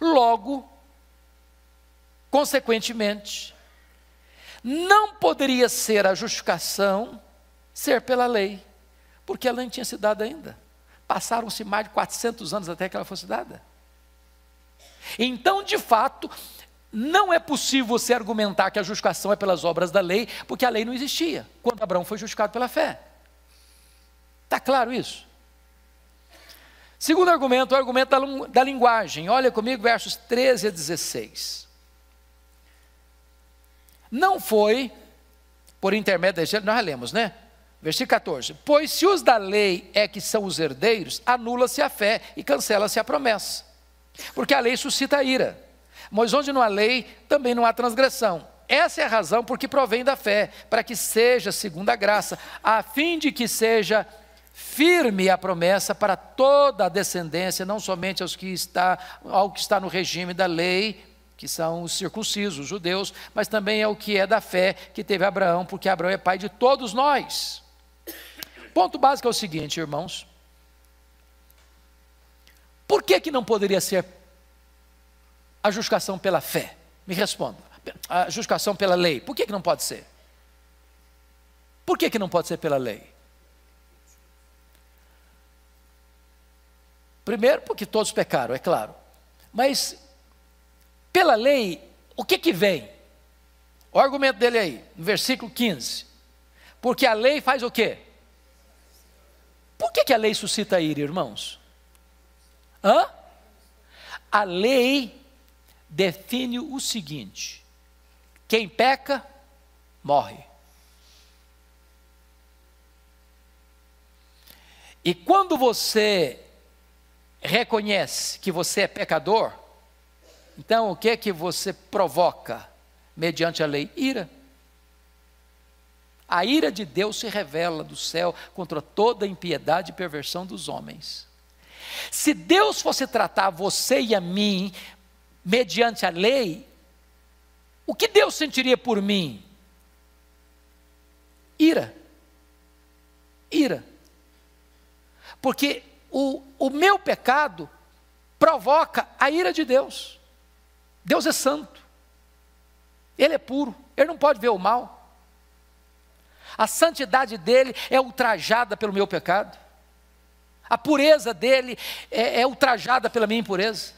Logo, consequentemente, não poderia ser a justificação ser pela lei, porque ela não tinha sido dada ainda. Passaram-se mais de 400 anos até que ela fosse dada. Então, de fato, não é possível você argumentar que a justificação é pelas obras da lei, porque a lei não existia quando Abraão foi justificado pela fé. Está claro isso? Segundo argumento, o argumento da, da linguagem. Olha comigo, versos 13 a 16. Não foi por intermédio da nós lemos, né? Versículo 14: Pois se os da lei é que são os herdeiros, anula-se a fé e cancela-se a promessa, porque a lei suscita ira. Mas onde não há lei, também não há transgressão. Essa é a razão por que provém da fé, para que seja segundo a graça, a fim de que seja firme a promessa para toda a descendência, não somente aos que está, ao que está no regime da lei, que são os circuncisos, os judeus, mas também é o que é da fé que teve Abraão, porque Abraão é pai de todos nós. Ponto básico é o seguinte, irmãos. Por que, que não poderia ser a justificação pela fé? Me responda. A justificação pela lei. Por que, que não pode ser? Por que, que não pode ser pela lei? Primeiro, porque todos pecaram, é claro. Mas, pela lei, o que que vem? O argumento dele aí, no versículo 15. Porque a lei faz o quê? Por que, que a lei suscita ira, irmãos? Hã? A lei define o seguinte: quem peca, morre. E quando você reconhece que você é pecador, então o que é que você provoca mediante a lei? Ira. A ira de Deus se revela do céu contra toda impiedade e perversão dos homens. Se Deus fosse tratar você e a mim mediante a lei, o que Deus sentiria por mim? Ira. Ira. Porque o, o meu pecado provoca a ira de Deus. Deus é santo. Ele é puro. Ele não pode ver o mal. A santidade dele é ultrajada pelo meu pecado. A pureza dele é, é ultrajada pela minha impureza.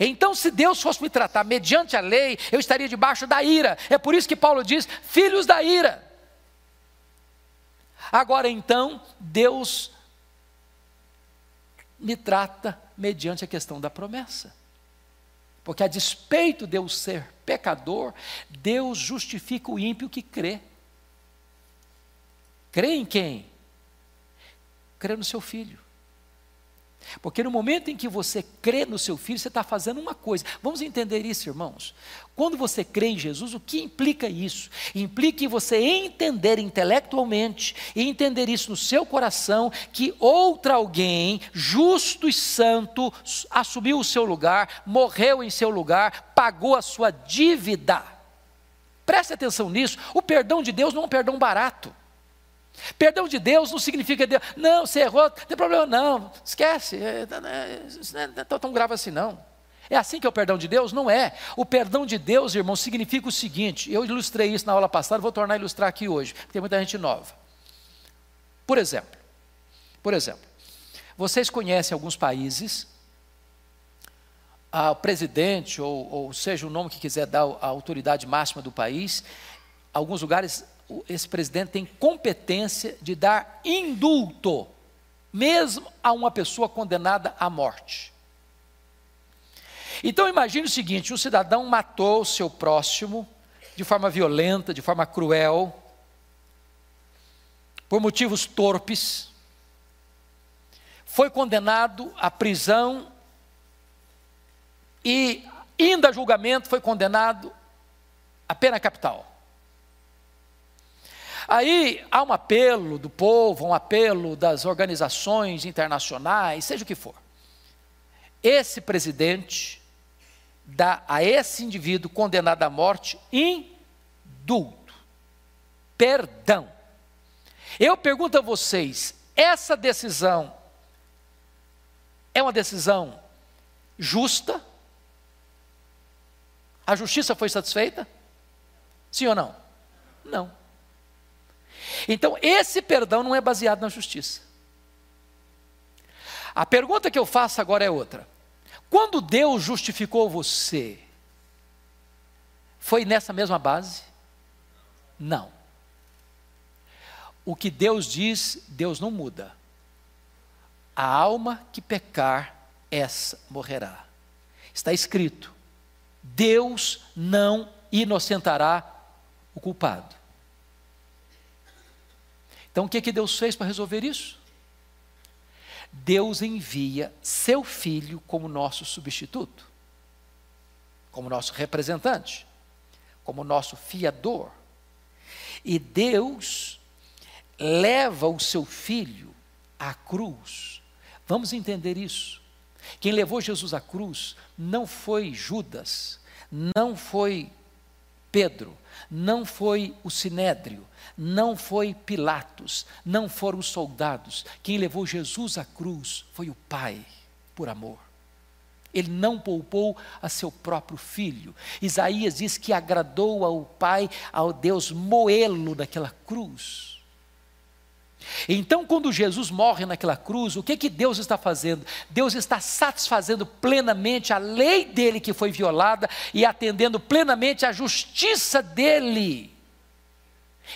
Então, se Deus fosse me tratar mediante a lei, eu estaria debaixo da ira. É por isso que Paulo diz: filhos da ira. Agora então, Deus me trata mediante a questão da promessa. Porque a despeito de eu ser pecador, Deus justifica o ímpio que crê. Crê em quem? Crê no seu filho. Porque no momento em que você crê no seu filho, você está fazendo uma coisa. Vamos entender isso, irmãos. Quando você crê em Jesus, o que implica isso? Implica em você entender intelectualmente e entender isso no seu coração que outra alguém, justo e santo, assumiu o seu lugar, morreu em seu lugar, pagou a sua dívida. Preste atenção nisso. O perdão de Deus não é um perdão barato. Perdão de Deus não significa Deus, não, você errou, não tem problema, não, esquece, é, não é, é tão grave assim, não. É assim que é o perdão de Deus? Não é. O perdão de Deus, irmão, significa o seguinte: eu ilustrei isso na aula passada, vou tornar a ilustrar aqui hoje, porque tem muita gente nova. Por exemplo, por exemplo, vocês conhecem alguns países, o presidente, ou, ou seja o nome que quiser dar a autoridade máxima do país, alguns lugares esse presidente tem competência de dar indulto, mesmo a uma pessoa condenada à morte. Então imagine o seguinte: um cidadão matou o seu próximo de forma violenta, de forma cruel, por motivos torpes, foi condenado à prisão e, indo a julgamento, foi condenado à pena capital. Aí há um apelo do povo, um apelo das organizações internacionais, seja o que for. Esse presidente dá a esse indivíduo condenado à morte indulto, perdão. Eu pergunto a vocês: essa decisão é uma decisão justa? A justiça foi satisfeita? Sim ou não? Não. Então, esse perdão não é baseado na justiça. A pergunta que eu faço agora é outra. Quando Deus justificou você, foi nessa mesma base? Não. O que Deus diz, Deus não muda. A alma que pecar, essa morrerá. Está escrito: Deus não inocentará o culpado. Então o que, que Deus fez para resolver isso? Deus envia seu filho como nosso substituto, como nosso representante, como nosso fiador. E Deus leva o seu filho à cruz. Vamos entender isso. Quem levou Jesus à cruz não foi Judas, não foi Pedro, não foi o sinédrio, não foi Pilatos, não foram os soldados. Quem levou Jesus à cruz foi o Pai, por amor. Ele não poupou a seu próprio filho. Isaías diz que agradou ao Pai, ao Deus, moê-lo naquela cruz. Então, quando Jesus morre naquela cruz, o que, que Deus está fazendo? Deus está satisfazendo plenamente a lei dele que foi violada e atendendo plenamente a justiça dele,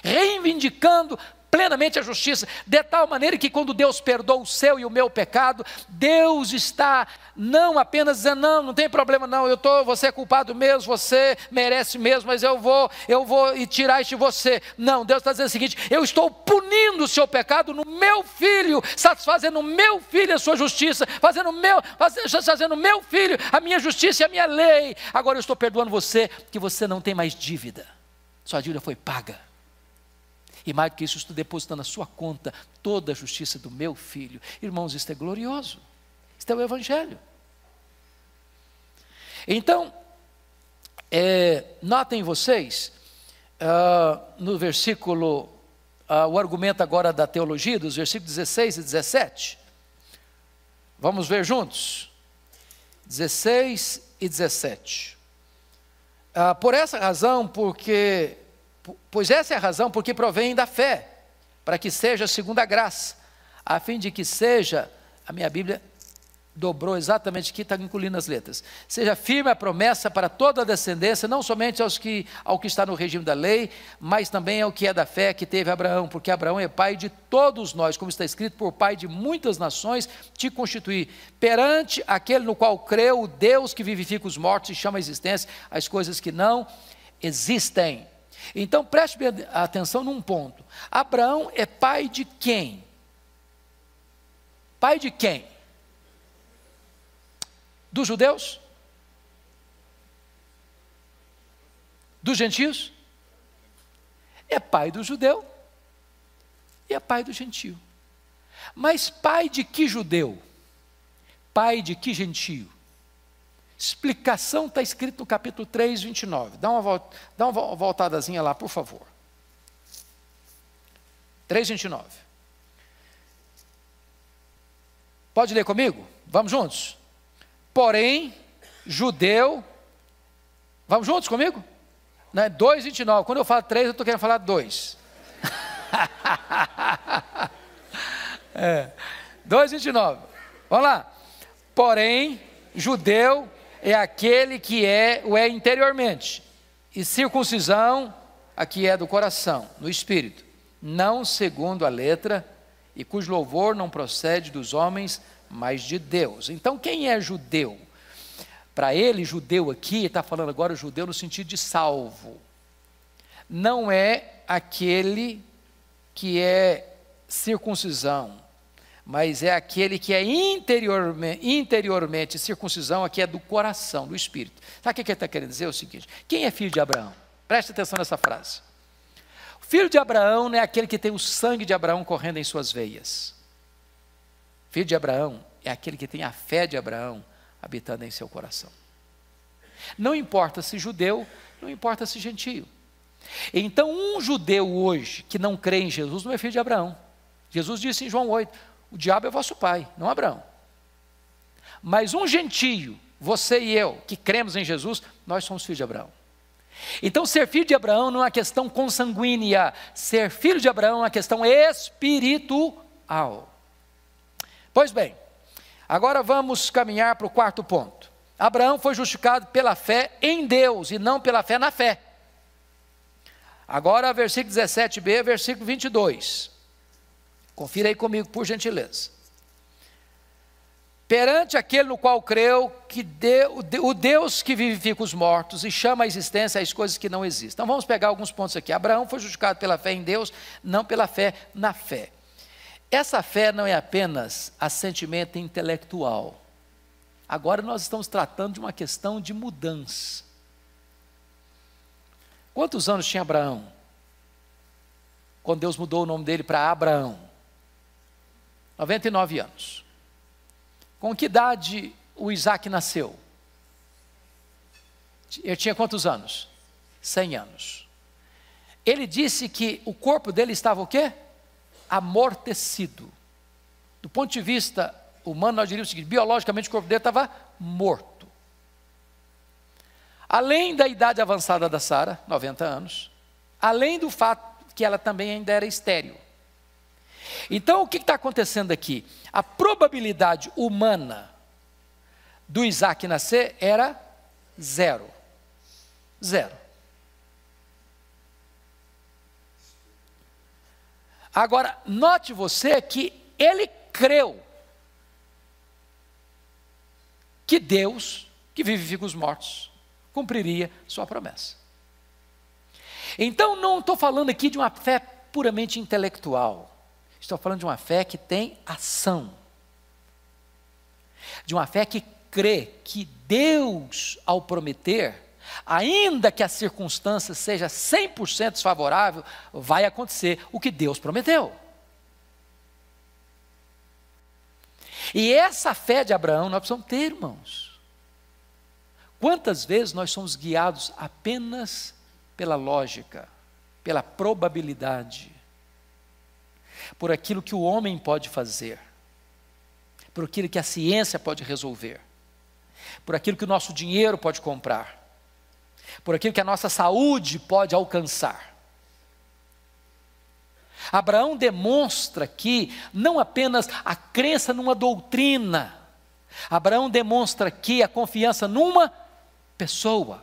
reivindicando plenamente a justiça, de tal maneira que quando Deus perdoa o seu e o meu pecado, Deus está não apenas dizendo não, não tem problema não, eu tô, você é culpado mesmo, você merece mesmo, mas eu vou, eu vou tirar isso de você. Não, Deus está dizendo o seguinte: eu estou punindo o seu pecado no meu filho, satisfazendo o meu filho a sua justiça, fazendo meu, fazendo meu filho a minha justiça e a minha lei. Agora eu estou perdoando você, que você não tem mais dívida. Sua dívida foi paga. E mais do que isso, estou depositando na sua conta toda a justiça do meu filho. Irmãos, isto é glorioso. Isto é o Evangelho. Então, é, notem vocês, uh, no versículo, uh, o argumento agora da teologia, dos versículos 16 e 17. Vamos ver juntos? 16 e 17. Uh, ah, por essa razão, porque Pois essa é a razão porque provém da fé, para que seja segundo a graça, a fim de que seja, a minha Bíblia dobrou exatamente aqui, está incluindo as letras. Seja firme a promessa para toda a descendência, não somente aos que, ao que está no regime da lei, mas também ao que é da fé que teve Abraão, porque Abraão é pai de todos nós, como está escrito, por pai de muitas nações te constituí, perante aquele no qual creu, o Deus que vivifica os mortos e chama a existência as coisas que não existem. Então preste atenção num ponto. Abraão é pai de quem? Pai de quem? Dos judeus? Dos gentios? É pai do judeu e é pai do gentio. Mas pai de que judeu? Pai de que gentio? Explicação está escrito no capítulo 3, 29. Dá uma, volta, dá uma voltadazinha lá, por favor. 3, 29. Pode ler comigo? Vamos juntos? Porém, judeu. Vamos juntos comigo? Não é 2, 29. Quando eu falo 3, eu estou querendo falar 2. *laughs* é. 2, 29. Vamos lá. Porém, judeu é aquele que é o é interiormente, e circuncisão, a que é do coração, no espírito, não segundo a letra, e cujo louvor não procede dos homens, mas de Deus. Então, quem é judeu? Para ele, judeu aqui, está falando agora judeu no sentido de salvo. Não é aquele que é circuncisão, mas é aquele que é interiormente, interiormente circuncisão, aqui é do coração, do espírito. Sabe o que ele está querendo dizer? É o seguinte: quem é filho de Abraão? Preste atenção nessa frase. O filho de Abraão não é aquele que tem o sangue de Abraão correndo em suas veias. Filho de Abraão é aquele que tem a fé de Abraão habitando em seu coração. Não importa se judeu, não importa se gentio. Então, um judeu hoje que não crê em Jesus não é filho de Abraão. Jesus disse em João 8: o diabo é vosso pai, não Abraão. Mas um gentio, você e eu, que cremos em Jesus, nós somos filhos de Abraão. Então, ser filho de Abraão não é uma questão consanguínea, ser filho de Abraão é uma questão espiritual. Pois bem, agora vamos caminhar para o quarto ponto. Abraão foi justificado pela fé em Deus e não pela fé na fé. Agora, versículo 17b, versículo 22. Confira aí comigo, por gentileza. Perante aquele no qual creu, que o Deus que vivifica os mortos e chama à existência as coisas que não existem. Então vamos pegar alguns pontos aqui. Abraão foi justificado pela fé em Deus, não pela fé na fé. Essa fé não é apenas assentimento intelectual. Agora nós estamos tratando de uma questão de mudança. Quantos anos tinha Abraão? Quando Deus mudou o nome dele para Abraão. 99 anos. Com que idade o Isaac nasceu? Ele tinha quantos anos? 100 anos. Ele disse que o corpo dele estava o quê? Amortecido. Do ponto de vista humano, nós diríamos o seguinte: biologicamente o corpo dele estava morto. Além da idade avançada da Sara, 90 anos, além do fato que ela também ainda era estéril. Então, o que está acontecendo aqui? A probabilidade humana do Isaac nascer era zero. Zero. Agora, note você que ele creu que Deus, que vivifica os mortos, cumpriria sua promessa. Então, não estou falando aqui de uma fé puramente intelectual. Estou falando de uma fé que tem ação. De uma fé que crê que Deus, ao prometer, ainda que a circunstância seja 100% desfavorável, vai acontecer o que Deus prometeu. E essa fé de Abraão nós precisamos ter, irmãos. Quantas vezes nós somos guiados apenas pela lógica, pela probabilidade, por aquilo que o homem pode fazer, por aquilo que a ciência pode resolver, por aquilo que o nosso dinheiro pode comprar, por aquilo que a nossa saúde pode alcançar. Abraão demonstra aqui não apenas a crença numa doutrina, Abraão demonstra aqui a confiança numa pessoa.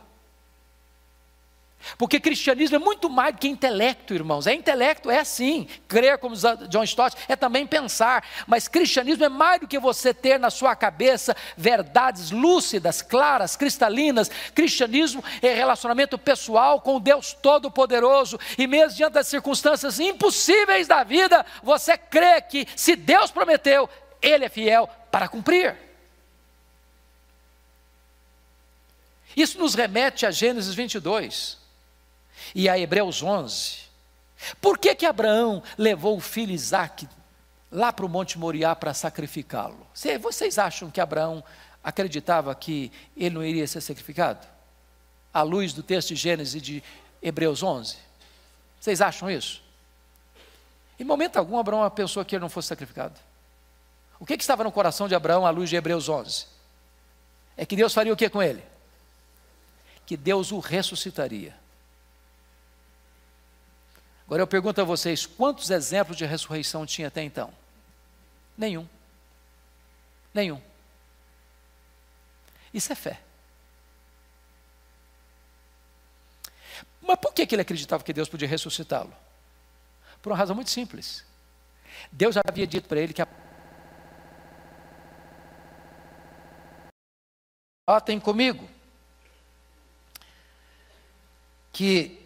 Porque cristianismo é muito mais do que intelecto, irmãos. É intelecto, é sim. Crer, como John Stott, é também pensar. Mas cristianismo é mais do que você ter na sua cabeça verdades lúcidas, claras, cristalinas. Cristianismo é relacionamento pessoal com Deus Todo-Poderoso. E mesmo diante das circunstâncias impossíveis da vida, você crê que se Deus prometeu, Ele é fiel para cumprir. Isso nos remete a Gênesis 22 e a Hebreus 11. Por que que Abraão levou o filho Isaac lá para o Monte Moriá para sacrificá-lo? Vocês acham que Abraão acreditava que ele não iria ser sacrificado? À luz do texto de Gênesis de Hebreus 11? Vocês acham isso? Em momento algum, Abraão pensou que ele não fosse sacrificado. O que, que estava no coração de Abraão à luz de Hebreus 11? É que Deus faria o que com ele? Que Deus o ressuscitaria. Agora eu pergunto a vocês: quantos exemplos de ressurreição tinha até então? Nenhum. Nenhum. Isso é fé. Mas por que ele acreditava que Deus podia ressuscitá-lo? Por uma razão muito simples. Deus havia dito para ele que a tem comigo que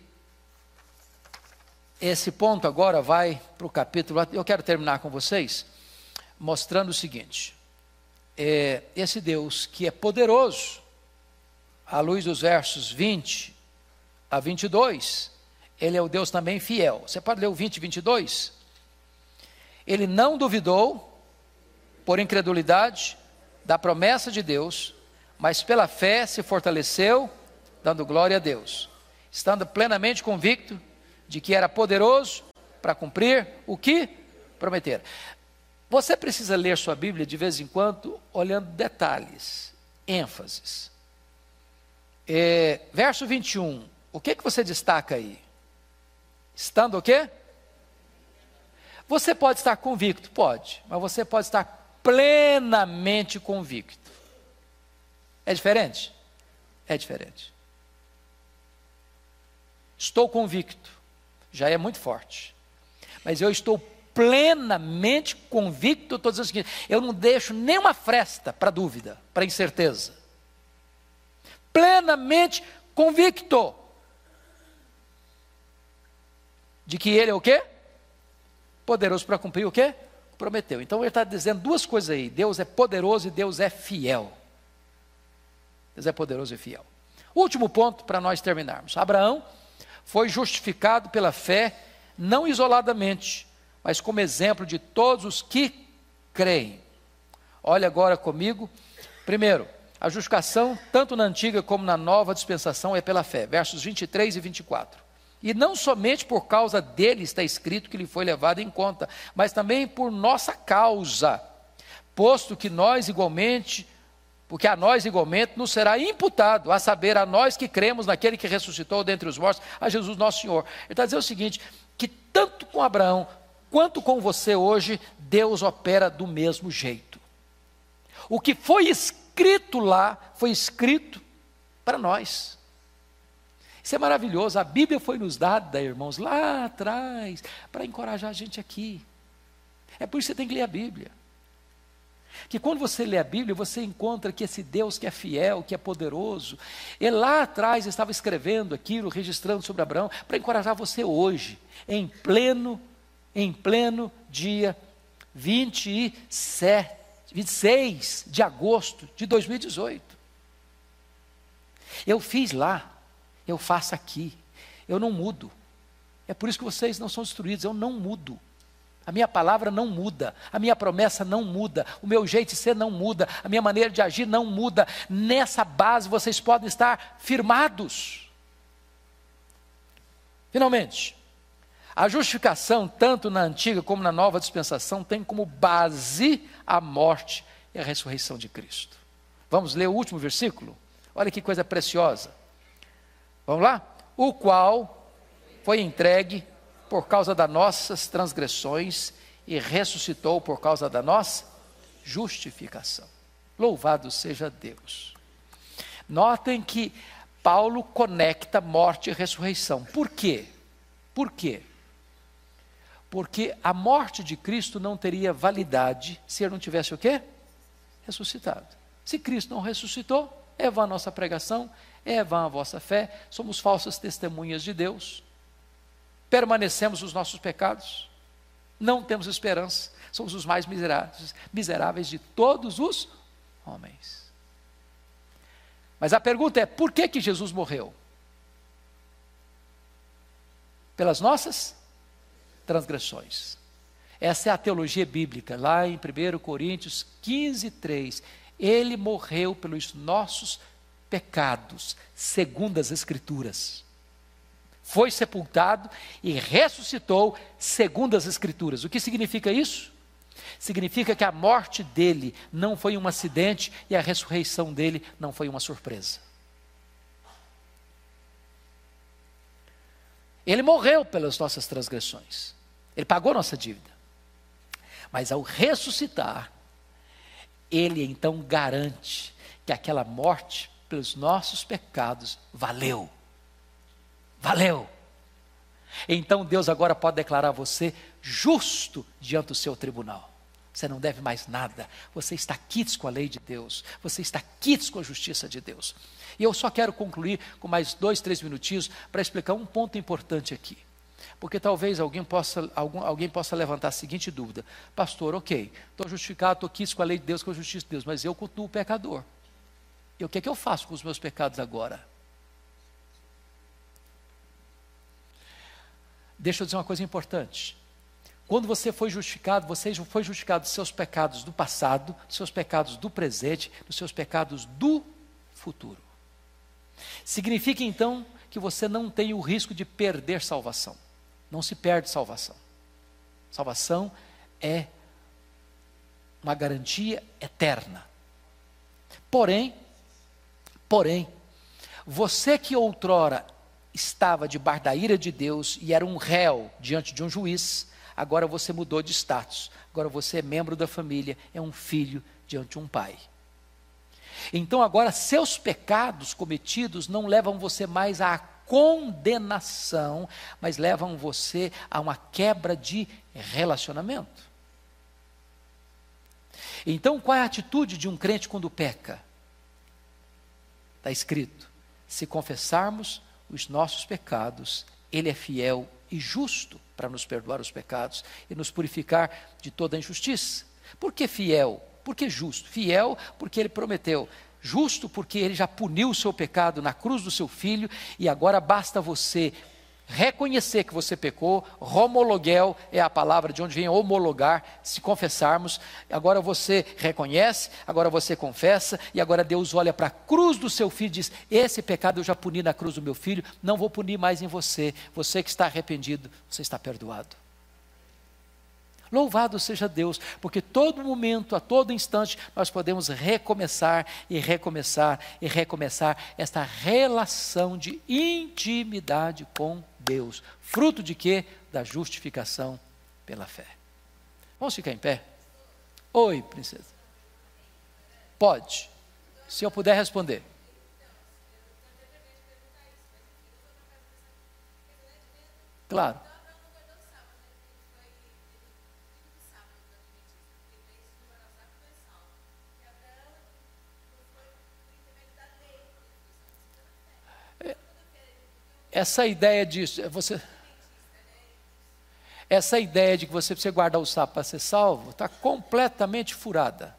esse ponto agora vai para o capítulo. Eu quero terminar com vocês mostrando o seguinte: é, esse Deus que é poderoso, à luz dos versos 20 a 22, ele é o Deus também fiel. Você pode ler o 20 e 22? Ele não duvidou, por incredulidade, da promessa de Deus, mas pela fé se fortaleceu, dando glória a Deus, estando plenamente convicto de que era poderoso para cumprir o que prometera. Você precisa ler sua Bíblia de vez em quando, olhando detalhes, ênfases. É, verso 21, o que, que você destaca aí? Estando o quê? Você pode estar convicto, pode, mas você pode estar plenamente convicto. É diferente? É diferente. Estou convicto já é muito forte. Mas eu estou plenamente convicto, estou dizendo o seguinte: eu não deixo nenhuma fresta para dúvida, para incerteza. Plenamente convicto de que ele é o quê? Poderoso para cumprir o quê? Prometeu. Então ele está dizendo duas coisas aí: Deus é poderoso e Deus é fiel. Deus é poderoso e fiel. Último ponto para nós terminarmos. Abraão foi justificado pela fé, não isoladamente, mas como exemplo de todos os que creem. Olha agora comigo. Primeiro, a justificação, tanto na antiga como na nova dispensação, é pela fé. Versos 23 e 24. E não somente por causa dele está escrito que ele foi levado em conta, mas também por nossa causa, posto que nós igualmente porque a nós igualmente nos será imputado, a saber, a nós que cremos naquele que ressuscitou dentre os mortos, a Jesus nosso Senhor. Ele está dizendo o seguinte: que tanto com Abraão quanto com você hoje, Deus opera do mesmo jeito. O que foi escrito lá, foi escrito para nós. Isso é maravilhoso. A Bíblia foi nos dada, irmãos, lá atrás, para encorajar a gente aqui. É por isso que você tem que ler a Bíblia. Que quando você lê a Bíblia, você encontra que esse Deus que é fiel, que é poderoso, ele lá atrás estava escrevendo aquilo, registrando sobre Abraão, para encorajar você hoje, em pleno, em pleno dia 27, 26 de agosto de 2018. Eu fiz lá, eu faço aqui, eu não mudo. É por isso que vocês não são destruídos, eu não mudo. A minha palavra não muda, a minha promessa não muda, o meu jeito de ser não muda, a minha maneira de agir não muda. Nessa base vocês podem estar firmados. Finalmente, a justificação, tanto na antiga como na nova dispensação, tem como base a morte e a ressurreição de Cristo. Vamos ler o último versículo? Olha que coisa preciosa. Vamos lá? O qual foi entregue por causa das nossas transgressões e ressuscitou por causa da nossa justificação. Louvado seja Deus. Notem que Paulo conecta morte e ressurreição. Por quê? Por quê? Porque a morte de Cristo não teria validade se ele não tivesse o quê? Ressuscitado. Se Cristo não ressuscitou, é vã a nossa pregação, é vã a vossa fé, somos falsas testemunhas de Deus permanecemos nos nossos pecados, não temos esperança, somos os mais miseráveis, miseráveis de todos os homens. Mas a pergunta é: por que, que Jesus morreu? Pelas nossas transgressões. Essa é a teologia bíblica, lá em 1 Coríntios 15, 3. Ele morreu pelos nossos pecados, segundo as Escrituras foi sepultado e ressuscitou segundo as Escrituras. O que significa isso? Significa que a morte dele não foi um acidente e a ressurreição dele não foi uma surpresa. Ele morreu pelas nossas transgressões, ele pagou nossa dívida. Mas ao ressuscitar, ele então garante que aquela morte pelos nossos pecados valeu. Valeu! Então Deus agora pode declarar você justo diante do seu tribunal. Você não deve mais nada. Você está quites com a lei de Deus. Você está quites com a justiça de Deus. E eu só quero concluir com mais dois, três minutinhos para explicar um ponto importante aqui. Porque talvez alguém possa, algum, alguém possa levantar a seguinte dúvida: Pastor, ok, estou justificado, estou quites com a lei de Deus, com a justiça de Deus, mas eu cultuo o pecador. E o que é que eu faço com os meus pecados agora? Deixa eu dizer uma coisa importante. Quando você foi justificado, você foi justificado dos seus pecados do passado, dos seus pecados do presente, dos seus pecados do futuro. Significa então que você não tem o risco de perder salvação. Não se perde salvação. Salvação é uma garantia eterna. Porém, porém, você que outrora estava debaixo da ira de Deus e era um réu diante de um juiz, agora você mudou de status. Agora você é membro da família, é um filho diante de um pai. Então agora seus pecados cometidos não levam você mais à condenação, mas levam você a uma quebra de relacionamento. Então qual é a atitude de um crente quando peca? Está escrito: se confessarmos os nossos pecados, Ele é fiel e justo para nos perdoar os pecados e nos purificar de toda injustiça. Por que fiel? Por que justo? Fiel porque Ele prometeu. Justo porque Ele já puniu o seu pecado na cruz do seu filho e agora basta você reconhecer que você pecou, homologuel é a palavra de onde vem homologar, se confessarmos, agora você reconhece, agora você confessa, e agora Deus olha para a cruz do seu filho e diz: Esse pecado eu já puni na cruz do meu filho, não vou punir mais em você, você que está arrependido, você está perdoado. Louvado seja Deus, porque todo momento, a todo instante, nós podemos recomeçar e recomeçar e recomeçar esta relação de intimidade com Deus. Fruto de quê? Da justificação pela fé. Vamos ficar em pé? Oi, princesa. Pode, se eu puder responder. Claro. Essa ideia disso, você, essa ideia de que você precisa guardar o sapo para ser salvo está completamente furada.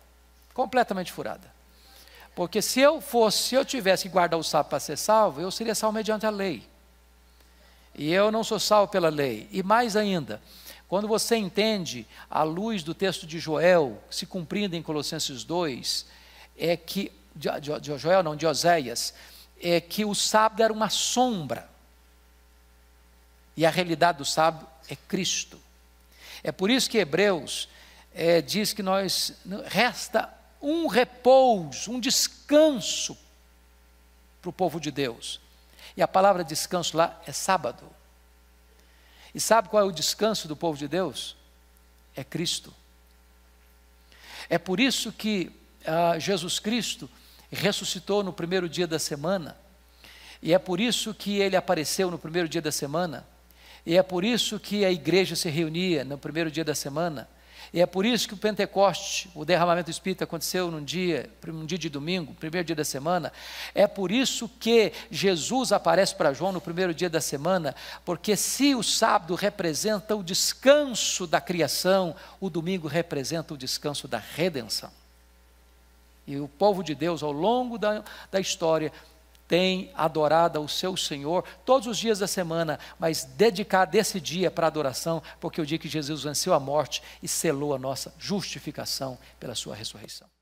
Completamente furada. Porque se eu fosse, se eu tivesse que guardar o sapo para ser salvo, eu seria salvo mediante a lei. E eu não sou salvo pela lei. E mais ainda, quando você entende, à luz do texto de Joel, se cumprindo em Colossenses 2, é que, de, de, de Joel não, de Oséias, é que o sábado era uma sombra e a realidade do sábado é Cristo. É por isso que Hebreus é, diz que nós resta um repouso, um descanso para o povo de Deus. E a palavra descanso lá é sábado. E sabe qual é o descanso do povo de Deus? É Cristo. É por isso que ah, Jesus Cristo ressuscitou no primeiro dia da semana, e é por isso que ele apareceu no primeiro dia da semana, e é por isso que a igreja se reunia no primeiro dia da semana. E é por isso que o Pentecoste, o derramamento do Espírito aconteceu num dia, um dia de domingo, primeiro dia da semana. É por isso que Jesus aparece para João no primeiro dia da semana, porque se o sábado representa o descanso da criação, o domingo representa o descanso da redenção. E o povo de Deus, ao longo da, da história, tem adorado ao seu Senhor todos os dias da semana, mas dedicar desse dia para adoração, porque é o dia que Jesus venceu a morte e selou a nossa justificação pela sua ressurreição.